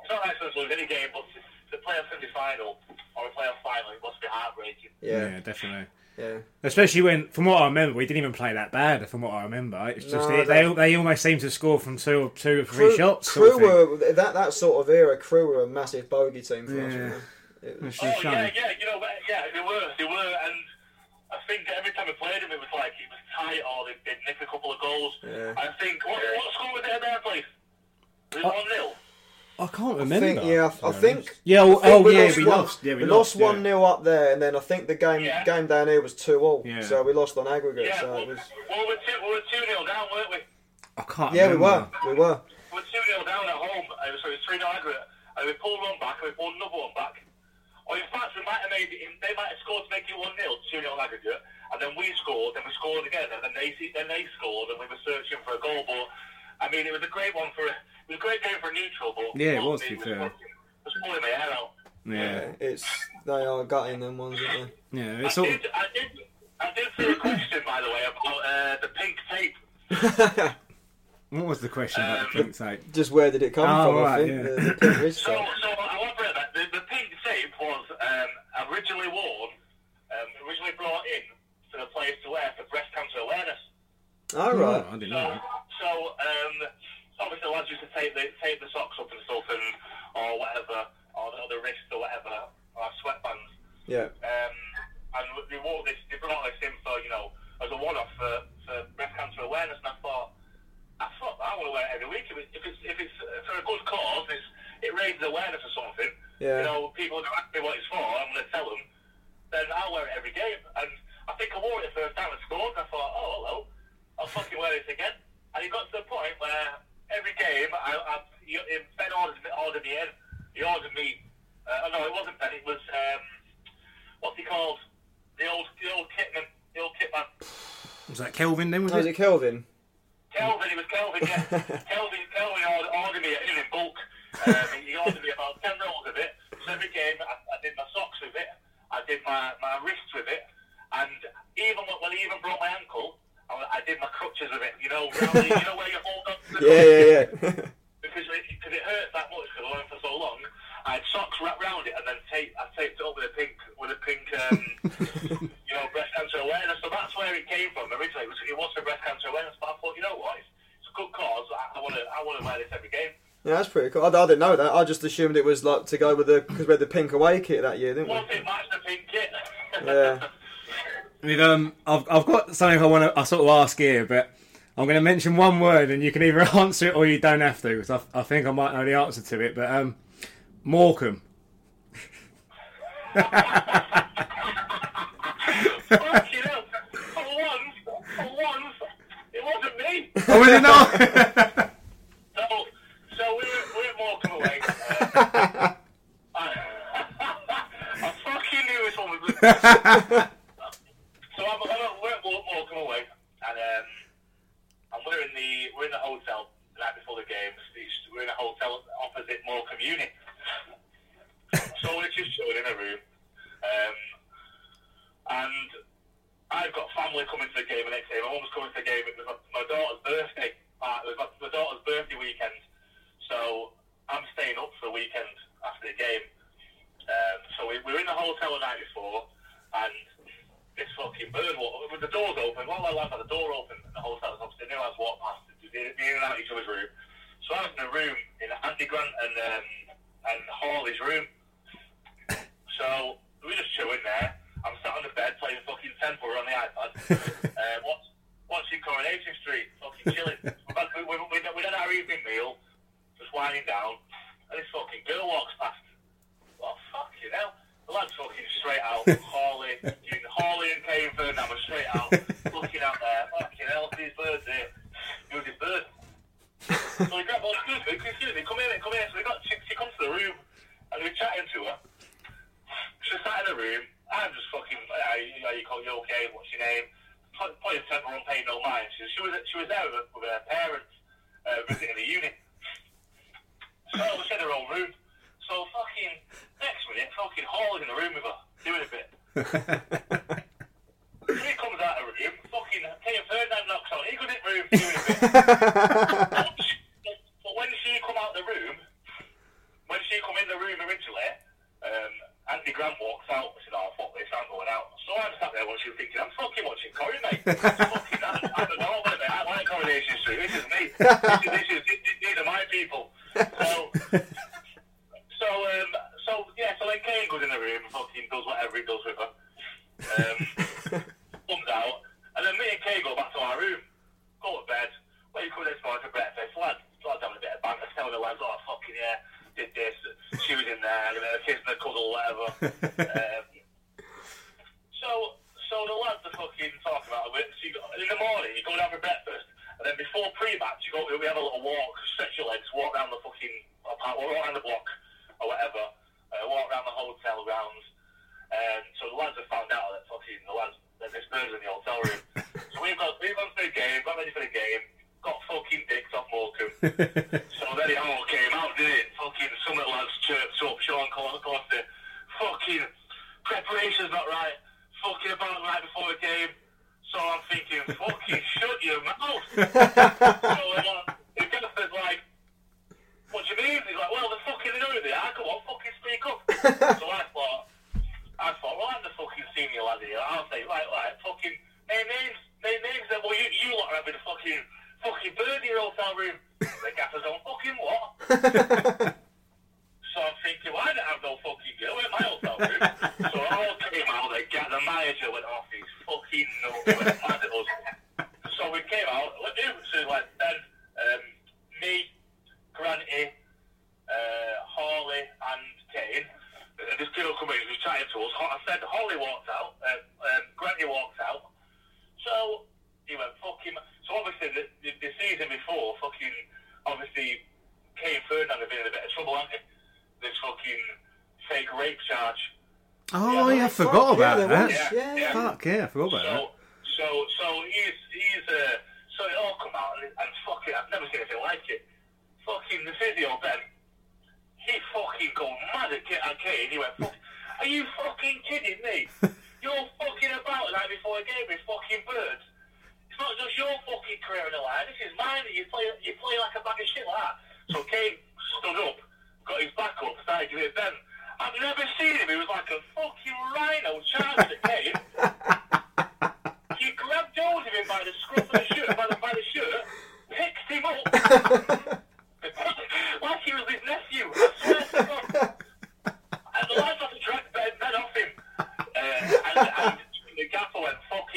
It's not a nice to lose any game, but to, to play a semi-final or a playoff final, it must be heartbreaking. yeah, Yeah, definitely. yeah. Especially when, from what I remember, we didn't even play that bad. From what I remember, it's just No, it, they they almost seemed to score from two or two or three shots. Crewe sort of thing. were that that sort of era. Crewe were a massive bogey team for us. Yeah. you know. It was- Oh shame. yeah, yeah, you know, yeah, they were, they were, and I think every time we played them, it was like it was tight or they would nick a couple of goals. Yeah. I think what, what score was it at their place? Was it Oh. one 0 I can't I remember. think, yeah, I, I think. Yeah, oh, I think oh, we yeah, lost we one- lost. Yeah, we we lost, lost one yeah. 0 up there, and then I think the game Yeah. game down here was two all. Yeah. So we lost on aggregate. Yeah, so well, it was. well, we were two, we were two nil down, weren't we? I can't. Yeah, we were. We were. We were two nil down at home. Uh, so it was three nil aggregate, and we pulled one back, and we pulled another one back. Or in fact, we might have made it. They might have scored to make it one 0 two 0 aggregate, and then we scored, then we scored again, and then they then they scored, and we were searching for a goal. But I mean, it was a great one for a, it was a great game for neutral. But Yeah, it was, ultimately, to be fair. it was pulling my hair out. Yeah, It's they are gutting them ones, aren't they? yeah. I It's all. did, I did, I did see a question, by the way, about uh, the pink tape. What was the question about the pink tape? Just where did it come Oh, from? I think yeah. the, the pink wrist So, so I want to bring that. The, the pink tape was um, originally worn, um, originally brought in for the players to wear for breast cancer awareness. All right. Oh, I didn't So, know. that. so um, obviously, the lads used to tape the tape the socks up and stuff, and or whatever, or the, or the wrists or whatever, or sweatbands. Yeah. Um, and they wore this, they brought this in for, you know, as a one-off for, for breast cancer awareness. And I thought, I thought I want to wear it every week. If, it, if it's if it's for a good cause, it's, it raises awareness or something. Yeah. You know, people to ask me what it's for. I'm going to tell them. Then I'll wear it every game. And I think I wore it the first time I scored. And I thought, oh hello, I'll fucking wear this again. And it got to the point where every game, I, I you- Ben ordered, me- ordered me in. He ordered me. Uh, oh, no, it wasn't Ben. It was um, what's he called? The old, the old kitman, the old kitman. Was that Kelvin then? Was Oh, is it? it Kelvin? Kelvin, it was Kelvin, yeah. Kelvin, Kelvin ordered, ordered me in, in bulk. Um, he ordered me about 10 rolls of it. So every game, I, I did my socks with it. I did my, my wrists with it. And even when, when he even broke my ankle, I, I did my crutches with it. You know, you know where you hold on to the Yeah, yeah, yeah. because it, cause it hurt that much because I went for so long. I had socks wrapped round it and then tape, I taped it up with a pink, with a pink, um, you know, breast cancer awareness. So that's where it came from originally. It was, it was for breast cancer awareness, but I thought, you know what, it's, it's a good cause. I want to, I want to wear this every game. yeah, that's pretty cool. I, I didn't know that. I just assumed it was like to go with the because we had the pink away kit that year, didn't we? Once it matched the pink kit. Yeah. We've, um, I've, I've got something I want to I sort of ask here, but I'm going to mention one word, and you can either answer it or you don't have to, because I, I think I might know the answer to it. But um, Morecambe. Fucking hell. For once, for once, it wasn't me. Oh, was it not? So, so we were, we were Morecambe away. Uh, I, I fucking knew this one was. Fucking bird in your hotel room. The gaffer's on fucking what? so I'm thinking, well, I don't have no fucking girl in my hotel room. so I all came out. They got the manager went off his fucking nuts. Mad at us. So we came out. It was like Ben, um, me, Granty, uh, Hawley, and Kane. This girl come in, was chatting to us. I said Holly walked out, uh, um, Granty walked out. So he went fucking. So obviously the, the, the season before, fucking obviously Kane Ferdinand had been in a bit of trouble, hadn't he? This fucking fake rape charge. Oh, yeah, I forgot Fuck, yeah, about there that. was, yeah, yeah. Fuck, yeah, I forgot about So, that. so, so he's, he's, uh, so it all come out, and, and fucking, I've never seen anything like it. Fucking the physio, Ben, he fucking go mad at Kane. He went, fuck, are you fucking kidding me? You're fucking about night before a game with fucking birds. It's not just your fucking career in the line, this is mine. You play, you play like a bag of shit like that. So Kane stood up, got his back up, started giving it Ben. I've never seen him. He was like a fucking rhino charging at Kane. He grabbed hold of him by the scruff of the shirt, by the, by the shirt, picked him up. like he was his nephew. I swear to God.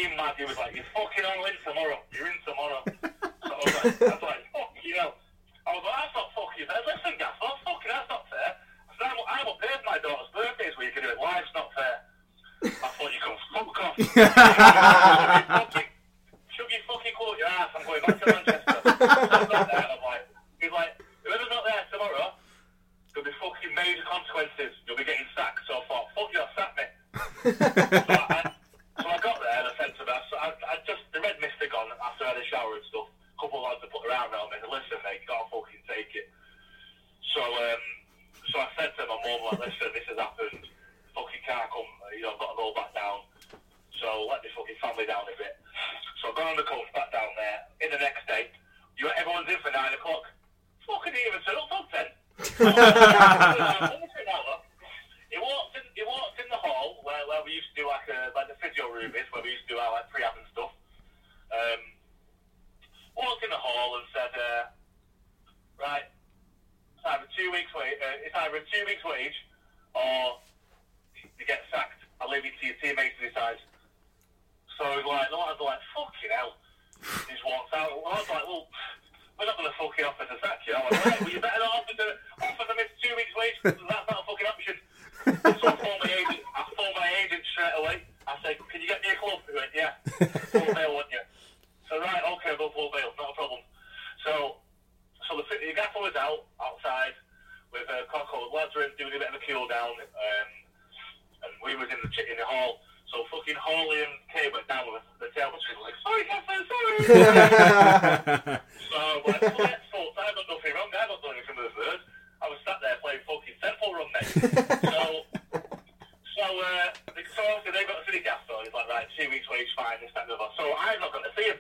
Fucking mad. He was like, you're fucking all in tomorrow. You're in tomorrow. So I was like, I was like fuck you know. I was like, that's not fucking fair. Listen, gaffer, fucking, that's not fair. I said, I'm, I'm up here for my daughter's birthday this week and do it live. It's not fair. I thought you could fuck off. fucking, shove your fucking quote your ass. I'm going back to Manchester. I'm not there. I'm like, he's like, whoever's not there tomorrow, there'll be fucking major consequences. You'll be getting sacked. So I thought, fuck you, sack me. so, I, so I got there and I said to them, I, I just, the red mist had gone after I had a shower and stuff. A couple of lads had put their arm around me and said, listen, mate, you gotta fucking take it. So, um, so I said to my mum, like, listen, this has happened. Fucking can't come, you know, I've got to go back down. So let the fucking family down a bit. So I got on the coach back down there. In the next day, you everyone's in for nine o'clock. Fucking even turn up till ten. he walked in. He walked in the hall where, where we used to do like a like the physio room is where we used to do our like prehab and stuff. Um, walked in the hall and said, uh, "Right, it's either two weeks wage. Uh, it's either a two weeks wage or you get sacked. I'll leave it to your teammates to decide." So I was like, the lads were like, fucking hell. He just walked out. I was like, well, we're not going to fucking offer to sack you. I was like, well, you better not offer, to, offer them his two weeks wage because that's not a fucking option. So I phoned my agent. I phoned my agent straight away. I said, can you get me a club? He went, yeah. Bail, want you? So, right, okay, go full bail. Not a problem. So, so the, the gaffer was out, outside, with uh, Coco. The lads were doing a bit of a cool down. Um, and we was in the in the hall. So fucking Hawley and Kay went down with the tail between like, sorry, Gaffer, sorry. so like, well, that's fault. I got nothing wrong. I got done anything with the birds. I was sat there playing fucking temple run, mate. so, so, uh, so obviously they got to see the gaffer. He's like, right, two weeks wage, fine, this, that, and. So I've not got to see him.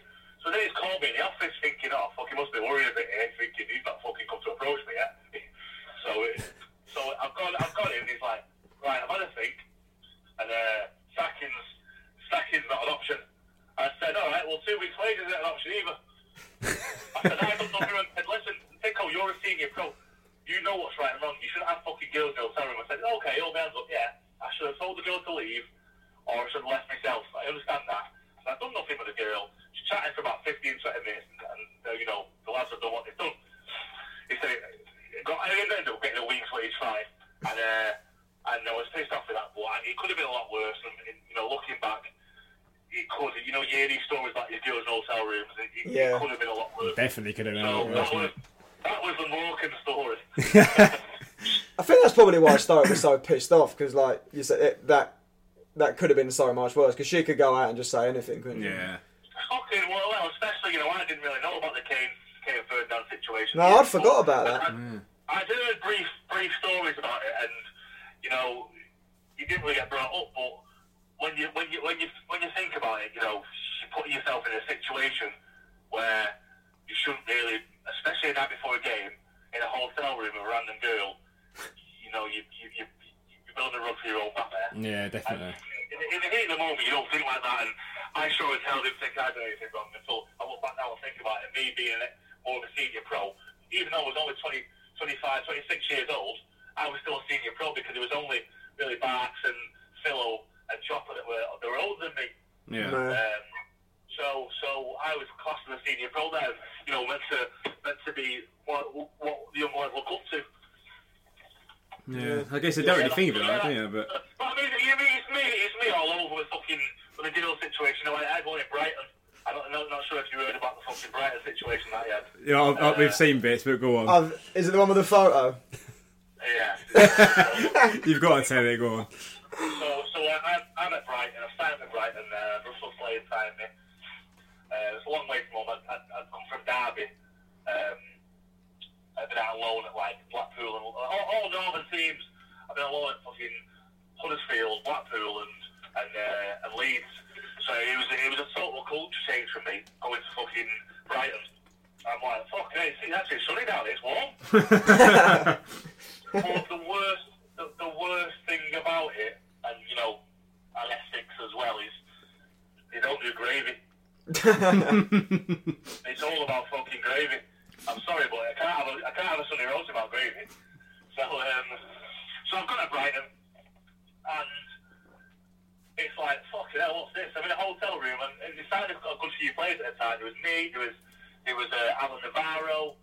I think that's probably why Stoke was so pissed off because, like you said, it, that that could have been so much worse because she could go out and just say anything, couldn't yeah. she? Okay, well, well, especially you know I didn't really know about the Kane Kane Ferdinand situation. No. I'd forgot about that. Mm. like, think of it like yeah, but. But I mean, you mean it's me, it's me all over with fucking, with the deal situation. I, had one in Brighton. I'm not, not sure if you heard about the fucking Brighton situation that he. Yeah, I've, uh, we've seen bits, but go on. I've, is it the one with the photo? Yeah. You've got to tell it, go on. It There was there was uh, Alan Navarro.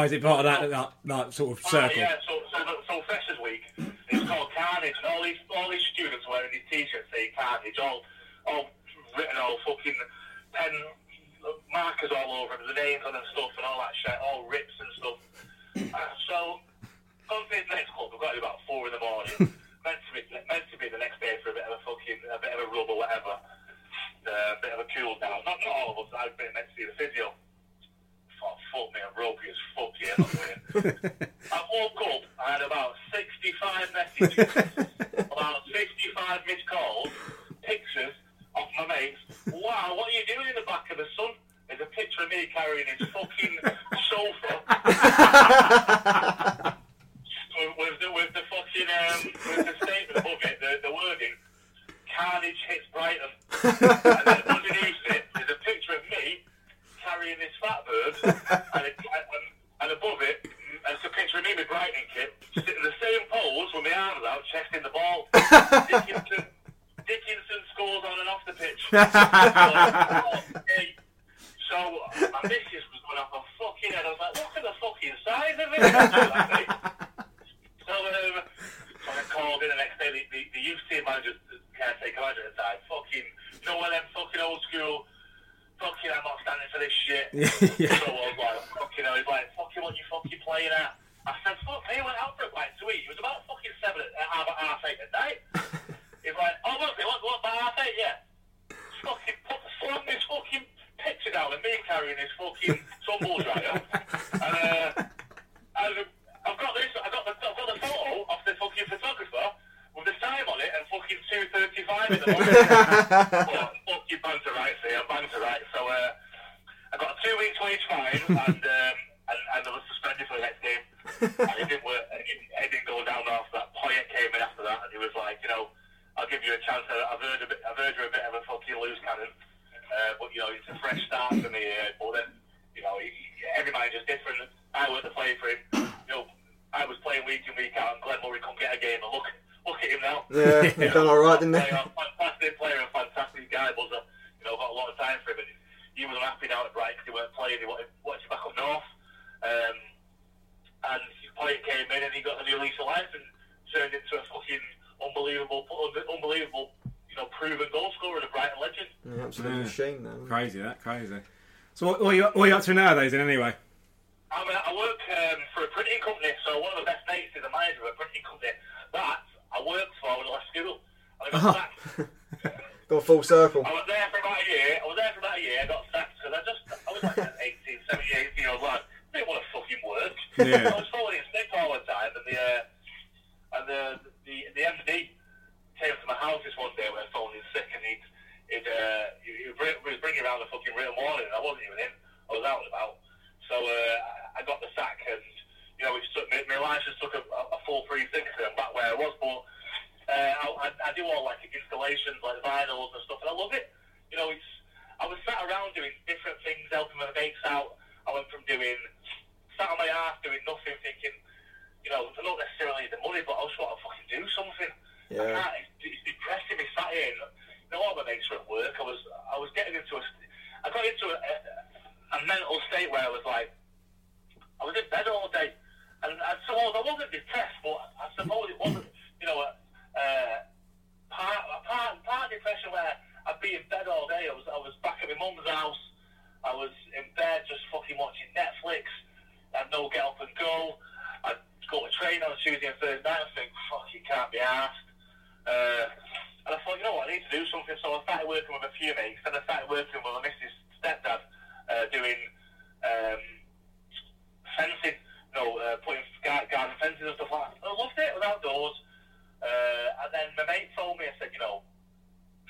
Oh, is it part of that that, that sort of Ah, circle? yeah, so, so, so Freshers Week, it's called Carnage, and all these all these students wearing these t-shirts saying Carnage, all all written all fucking pen markers all over them, the names on and stuff, and all that shit, all rips and stuff. Uh, so, gone to this next club, we've got to be about four in the morning, meant to be meant to be the next day for a bit of a fucking a bit of a rub or whatever, uh, a bit of a cool down. Not not all of us, I've been meant to see the physio. Fuck me, I'm ropey as fuck, yeah, I woke up, I had about 65 messages, about 65 missed calls, pictures of my mates. Wow, what are you doing in the back of the sun? There's a picture of me carrying his fucking sofa. with, with, the, with the fucking, um, with the statement above it, the, the wording, Carnage hits Brighton. and then underneath it, there's a picture of me carrying this fat bird, and, it, and, and above it, and it's a picture of me with Brighton kit, sitting in the same pose with my arms out, chest in the ball. Dickinson, Dickinson scores on and off the pitch. so, my missus was going off her fucking head. I was like, look at the fucking size of it. so, um, so I called in the next day, the, the, the youth team manager, caretaker manager at the time, fucking, you know, one of them fucking old school, fucking, I'm not standing for this shit. So I was like, fucking, I was like, fucking, what you fucking playing at? I said, fuck me, went out for a bite to eat. It was about fucking seven, at, half, half eight at night. He's like, oh, look, what, what, about half eight, yeah? Fucking put, slam this fucking picture down of me carrying this fucking tumble dryer. And, uh, and I've got this, I've got the, I've got the photo of the fucking photographer with the time on it and fucking 2.35 in the morning. but fucking banter right, see, I'm banter right. So, uh, I got a two weeks wage fine and, um, and, and I was suspended for the next game. And it didn't work, it didn't, it didn't go down after that. Poyet came in after that and he was like, you know, I'll give you a chance. I've heard, a bit, I've heard you're a bit of a fucking loose cannon. Uh, but, you know, it's a fresh start for me here. But then, you know, he, every manager's different. I went to play for him. You know, I was playing week in, week out, and Glenn Murray couldn't get a game. And look, look at him now. Yeah, he done all right, didn't he? Player, fantastic player and fantastic guy, but uh, you know, got a lot of time for him. And he was unhappy down at Brighton because he weren't playing. He wanted, wanted to back up north. Um, and his player came in and he got a new lease of life and turned into a fucking unbelievable, unbelievable, you know, proven goal scorer and a Brighton legend. Yeah, absolute Yeah. machine, though. Crazy, that crazy. So what, what, are you, what are you up to nowadays? Then anyway. I, mean, I work um, for a printing company, so one of the best mates is a manager of a printing company that I worked for when I left school. And I got Oh. sacked. Got full circle. I was there for about a year. I was there for about a year. I got sacked because I just, I was like an 18, 17, 18 year old lad. didn't want to fucking work. Yeah. I was falling sick all the time, and the uh, and the the the MD came to my house this one day when I was falling sick, and he'd he'd uh, he, he was bringing around a fucking real morning, and I wasn't even in. I was out and about. So uh, I got the sack, and you know, it took my, my life just took a, a full 360 and back where I was, but. Uh, I, I, I do all like installations, like vinyls and stuff, and I love it. You know, it's. I was sat around doing different things, helping my mates out. I went from doing sat on my ass doing nothing, thinking, you know, don't necessarily the money, but I just want to fucking do something. I Yeah. can't. It's, it's depressing me sat here. You know, all my mates were at work. I was, I was getting into a, I got into a, a, a mental state where I was like, I was in bed all day, and I suppose I wasn't depressed, but I suppose it wasn't, you know, a, uh, part, a part, part depression where I'd be in bed all day. I was, I was back at my mum's house. I was in bed just fucking watching Netflix. I had no get up and go. I'd go to train on a Tuesday and Thursday night and think, fuck, you can't be asked. Uh, and I thought, you know what, I need to do something. So I started working with a few mates, and I started working with my missus' stepdad, uh, doing um, fencing, you know, uh, putting gar- garden fences and stuff like that. I loved it, it was outdoors. Uh, and then my mate told me, I said, you know,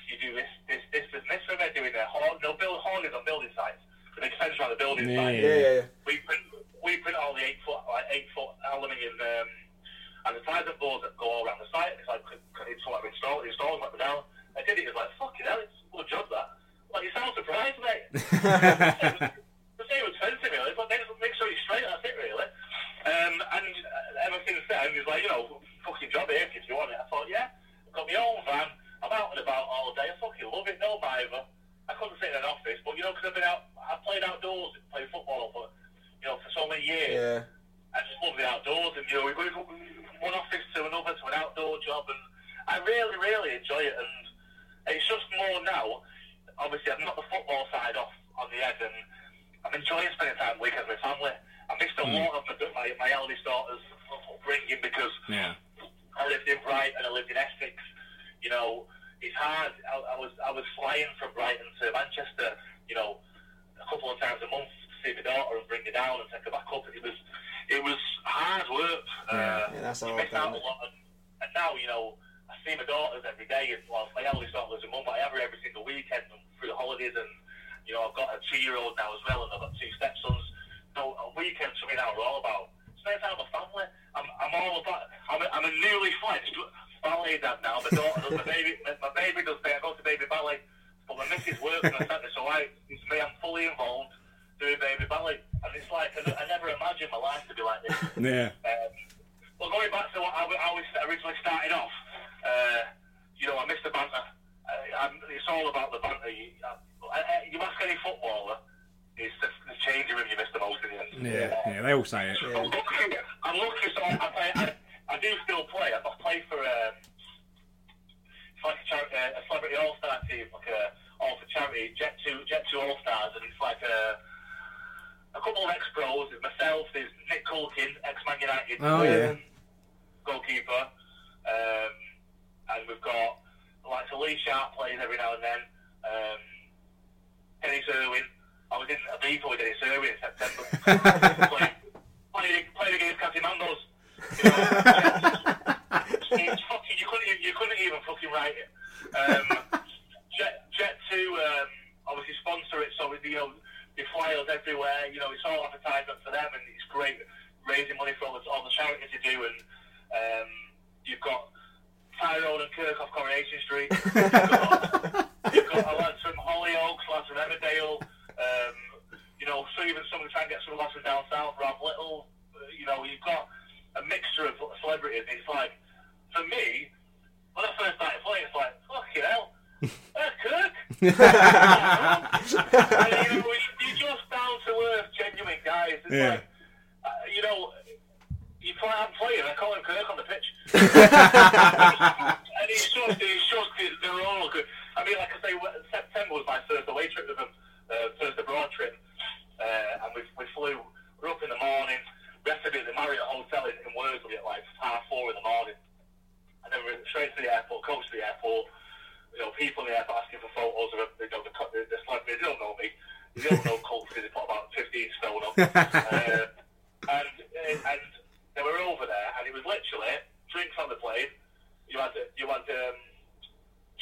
you do this, this, this business for me, doing a horn, no, build horners on building sites. The big fence around the building Yeah, site. Yeah, yeah, yeah. We print, we print all the eight foot, like eight foot aluminium um, advertisement boards that go all around the site. It's like, could, could need someone to install it? The installers let me down. I did it. It was like, fucking hell, it's a good job that. Like, you sound surprised, mate. the same was fencing, really, but make, make sure you're straight. That's it, really. Um, and uh, ever since then, he's like, you know, fucking job here if you want it. I thought, yeah, I've got my own van. I'm out and about all day. I fucking love it. No either. I couldn't sit in an office, but you know, because I've been out, I played outdoors, played football for, you know, for so many years. Yeah. I just love the outdoors, and you know, we go from one office to another to an outdoor job, and I really, really enjoy it. And it's just more now. Obviously, I've knocked the football side off on the head, and I'm enjoying spending time weekends with family. I missed a lot of my, my, my eldest daughter's upbringing because Yeah. I lived in Brighton, and I lived in Essex. You know, it's hard. I, I was I was flying from Brighton to Manchester. You know, a couple of times a month to see my daughter and bring her down and take her back up. And it was it was hard work. Uh, Yeah, that's you hard, miss out a lot. And, and now, you know, I see my daughters every day. And well, my eldest daughter lives in mum, but I have her every single weekend and through the holidays. And you know, I've got a two-year-old now as well, and I've got two stepsons. So uh, weekends for me now are all about spending time with family. I'm, I'm all about. I'm a, I'm a newly fledged ballet dad now. My daughter, does my baby, my, my baby does. I go to baby ballet, but my missus works on a Saturday, so I, it's me. I'm fully involved doing baby ballet, and it's like I, I never imagined my life to be like this. Yeah. Um, well, going back to what I, I was originally started off, uh, you know, I missed the banter. I, I'm, it's all about the banter. You, I, I, you ask any footballer, it's the, the changing room you miss the most in the end. Yeah. Yeah. They all say it. I'm lucky. I'm lucky. So I, play, I, I do still play. I play for um, it's like a, char- uh, a celebrity all star team, like a all for charity Jet Two Jet Two All Stars, and it's like a a couple of ex pros. There's myself. There's Nick Culkin, ex Man United Oh, yeah. goalkeeper, um, and we've got like so Lee Sharpe plays every now and then. Um, Denis Irwin. I was in a beef with Denis Irwin in September. played, played, played against Café Mambo's. You know, it's fucking, you couldn't, you couldn't even fucking write it. Um, Jet, Jet 2 um, obviously sponsor it, so you know they fly us everywhere. You know, it's all advertisement for them, and it's great raising money for all the, all the charities you do. And um, you've got Tyrone and Kirk off Coronation Street. You've got, you've got a lads from Hollyoaks, lads from Emmerdale. Um, you know, so even some trying to get some lads from down south, Rob Little. Uh, you know, you've got a mixture of celebrities. It's like, for me, when I first started playing, it's like, fucking hell. Uh, Kirk. and, you know, you're just down to earth, genuine guys. It's Yeah. like, uh, you know, you play, I'm playing, I call him Kirk on the pitch. and he's just, it's just, they're all good. I mean, like I say, September was my first away trip with them, uh, first abroad trip. Uh, and we, we flew, we were up in the morning, we had to be at the Marriott Hotel in, in Worsley at like half four in the morning. And then we went straight to the airport, coach to the airport. You know, people in the airport asking for photos of you know, the, the, the celebrities. They don't know me. They don't know Colt because they put about 15 stone up. uh, and, and they were over there, and it was literally drinks on the plane. You had, you had um,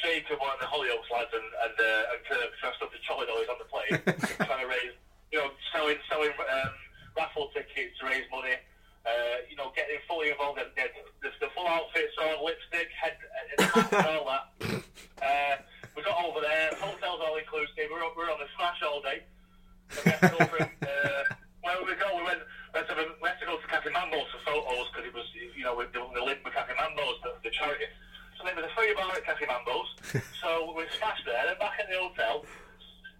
Jacob, one of the Hollyoaks lads, and, and, uh, and Kirk dressed up as trolley dollies on the plane, trying to raise, you know, selling, selling um, raffle tickets to raise money. Uh, you know, getting fully involved in the, the, the full outfits on, lipstick, head, and all that. Uh, we got over there, hotels all inclusive. We were, we were on the smash all day. So we had to go from, uh, where we go, we went, we had to, we had to go to Café Mambo's for photos because it was, you know, we doing the link with Café Mambo's, the, the charity. So there was a free bar at Café Mambo's. so we smashed there, then back at the hotel.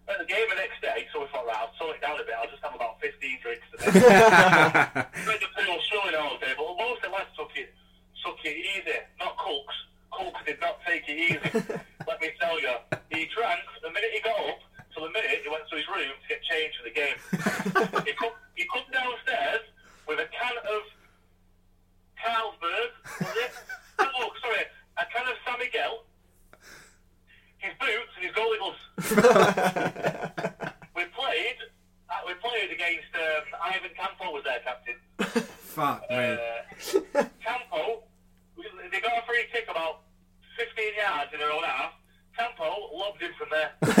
At the game the next day, so we thought, right, I'll tone it down a bit. I'll just have about 15 drinks today. Read the pool swimming all day, but most of the lads took it, took it easy. Not Cooks. Cooks did not take it easy. Let me tell you, he drank the minute he got up till the minute he went to his room to get changed for the game. he, come, he come downstairs with a can of Carlsberg, was it? Oh, sorry, a can of San Miguel, his boots and his goalie gloves. we played. Uh, we played against um, Ivan Campo was their captain. Fuck me. Uh, Campo, we- they got a free kick about 15 yards in their own half. Campo lobbed him from there. At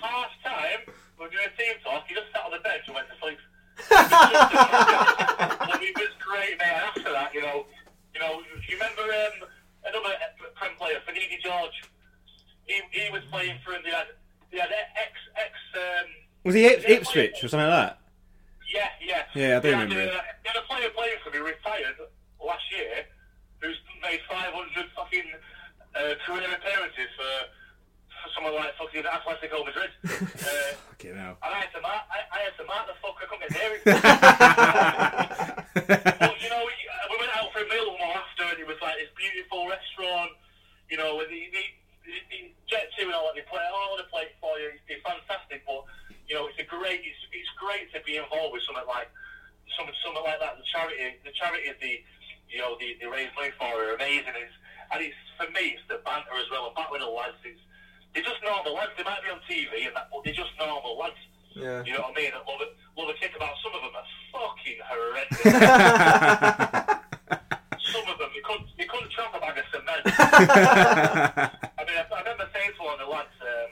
half time, we were doing a team talk. He just sat on the bench and went to sleep. but it was great, man. After that, you know, you know, you remember um, another Prem player, Finidi George. He, he was playing for him. They had, they had ex ex. Um, Was he Ip- Ipswich or something like that? Yeah, yeah. Yeah, I do He had, remember it. uh, he had a player playing for me retired last year who's made 500 fucking uh, career appearances for, for someone like fucking Atletico Madrid. uh, Fucking hell. and I had to mark, I, I had to mark the fucker, I couldn't get near him. but you know, we, we went out for a meal more after, and it was like this beautiful restaurant. You know, with the, the, the, Jet 2 and all that. They play all the plate for you. It's, it's fantastic, but you know, it's a great. It's, it's great to be involved with something like something something like that. The charity, the charity, the you know, the, the raise money for are amazing. It's, and it's for me, it's the banter as well. And back with the lads, it's they're just normal lads. They might be on TV and that, but they're just normal lads. Yeah. You know what I mean? Love it, love a kick about. Some of them are fucking horrendous. Some of them, you couldn't, they couldn't chop a bag of cement. I mean, I, I remember saying to one of the lads, um,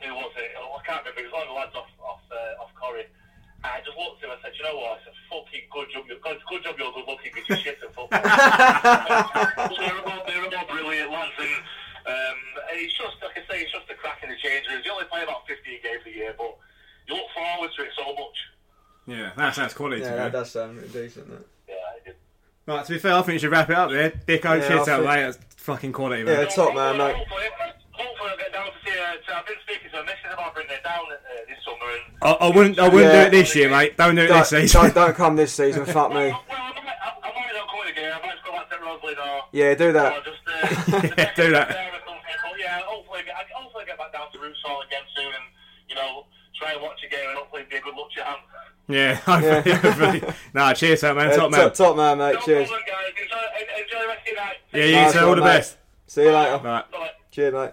who was it? Oh, I can't remember. It was one of the lads off off uh, off Corrie. And I just looked at him and said, you know what? It's a fucking good job. You're, good, good job you're good looking because you're shit at football. they're, all, they're all brilliant lads. And um, it's just, like I say, it's just a crack in the change rooms. You only play about 15 games a year, but you look forward to it so much. Yeah, that sounds quality to Yeah, me. that does sound really decent. That. Yeah, it, Right, to be fair, I think you should wrap it up there. Dicko, Yeah, cheers I out, think- mate. That's fucking quality, man. Yeah, man. top man, mate. Hopefully, hopefully I'll get down to see uh, I've been speaking to a missus about bringing it down uh, this summer. And, I, I wouldn't, I wouldn't Yeah. do it this year, mate. Don't do it Don't, this season. don't, don't come this season. Fuck me. well, I might, I, I might not come again. I might just go back to Roslin or. Yeah, do or that. just, uh, Yeah, do that. There or something. But yeah, hopefully, get, hopefully get back down to Roots Hall again soon and, you know, try and watch a game and hopefully be a good luck charm. Yeah, hopefully, hopefully. Nah, cheers out, man. Yeah, top man. top, top man, mate. No Cheers. problem, guys. Enjoy, enjoy the rest of your night. Yeah, you Nice too. All one, the mate. best. See you later. Right. Bye. Cheers, mate.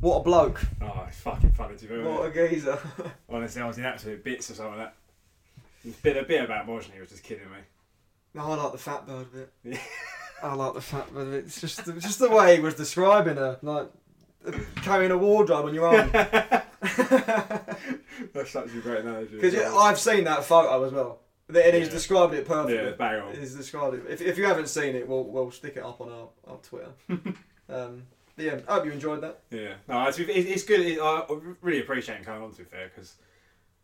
What a bloke. Oh, it's fucking funny to be What a geezer. Honestly, I was in absolute bits or something like that. A bit, a bit about Mohsni was just kidding me. No, I like the fat bird a bit. Yeah. I like the fact bird bit. It's just, just the way he was describing her. Like, carrying a wardrobe on your arm. That's such a great analogy. Because yeah, I've seen that photo as well. And he's Yeah. described it perfectly. Yeah, bang on. He's described it. If, if you haven't seen it, we'll, we'll stick it up on our, our Twitter. um, but yeah, I hope you enjoyed that. Yeah, no, it's, it's it's good. It, I really appreciate him coming on. To be fair, because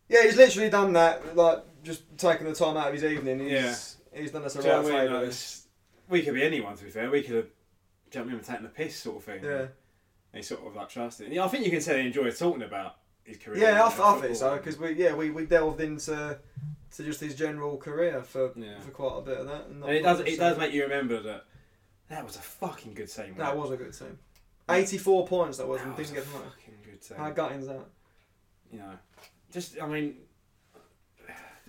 Yeah, he's literally done that, like, just taking the time out of his evening. He's, he's done us a Do right what I mean? favour. We could be anyone. To be fair, we could have jumped in and taken the piss, sort of thing. Yeah. He sort of like trusted. Yeah, I think you can say they enjoy talking about his career. Yeah, I, th- I think so because we yeah we, we delved into to just his general career for Yeah. for quite a bit of that. And, And it does it does make you remember that that was a fucking good team. That was a good team. Eighty four points that was. it? and That was didn't a get fucking good team. How gutting's that? you know, just I mean,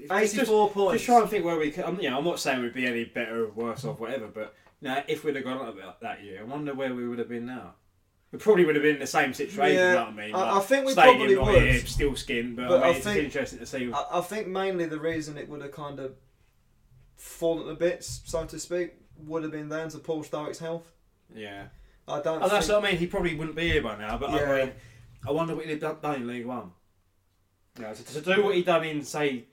just- Eighty four Just, points. just try and think where we could. I'm, you know, I'm not saying we'd be any better or worse off, whatever. But you know, if we'd have gone up that- that year, I wonder where we would have been now. We probably would have been in the same situation. Yeah, you know what I mean? I- Like, I think we probably would. here, still skin, but, But I I mean, it's think- interesting to see. I, I think mainly the reason it would have kind of fallen to bits, so to speak, would have been down to Paul Sturrock's health. yeah, I don't. oh, that's what I mean. He probably wouldn't be here by now. But Yeah. I mean, I wonder what he'd have done in League One. You know, to, to do what he'd done in say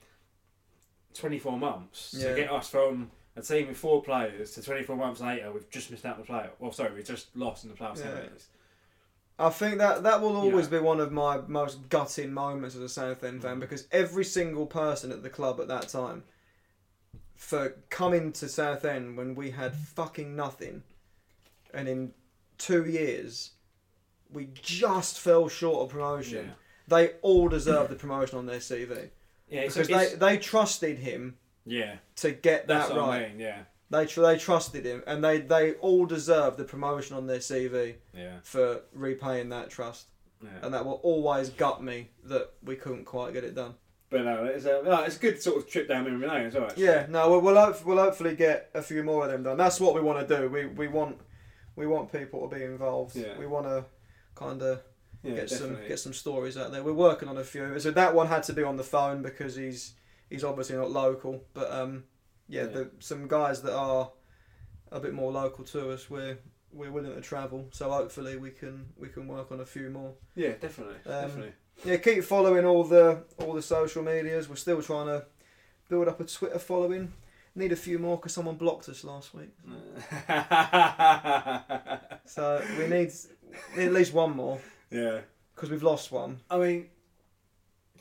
24 months Yeah. to get us from a team with four players to 24 months later, we've just missed out on the playoff. Well, sorry, we've just lost in the playoff Yeah. I think that that will always Yeah. be one of my most gutting moments as a Southend Mm. fan because every single person at the club at that time, for coming to Southend when we had fucking nothing, and in two years, we just fell short of promotion. Yeah. They all deserve the promotion on their CV Yeah, because it's- they they trusted him yeah, to get that right. I mean. Yeah, They tr- they trusted him, and they they all deserve the promotion on their CV yeah, for repaying that trust yeah. and that will always gut me that we couldn't quite get it done. But no, it's a no, it's a good sort of trip down memory lane as well. actually. Yeah, no, we'll we'll, hope, we'll hopefully get a few more of them done. That's what we want to do. We we want we want people to be involved. Yeah. We want to kind of yeah, get some get some stories out there. We're working on a few. So that one had to be on the phone because he's he's obviously not local. But um, yeah, Yeah. The, some guys that are a bit more local to us, we're we're willing to travel. So hopefully we can we can work on a few more. Yeah, definitely, Um, definitely. Yeah, keep following all the all the social medias. We're still trying to build up a Twitter following. Need a few more because someone blocked us last week. So we need, need at least one more yeah. because we've lost one. I mean,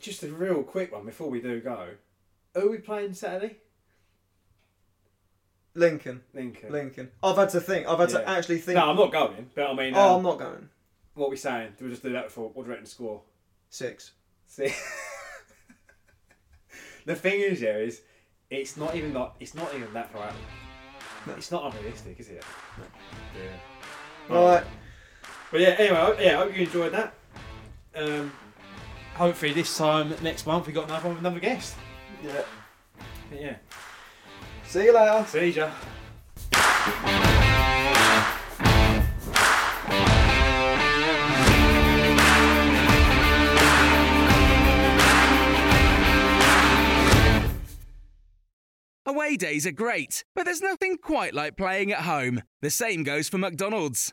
just a real quick one before we do go. Who are we playing Saturday? Lincoln. Lincoln. Lincoln. I've had to think. I've had to Yeah. actually think. No, I'm not going. But I mean, oh, um, I'm not going. what are we saying? Do we just do that before? What do you reckon the score? Six. See, the thing is, yeah, is it's not even that. it's not even that far out. It's not unrealistic, is it? Yeah. Right. But yeah, anyway, yeah, I hope you enjoyed that. Um, hopefully this time next month we got another one with another guest. Yeah. But yeah. See you later. See ya. Away days are great, but there's nothing quite like playing at home. The same goes for McDonald's.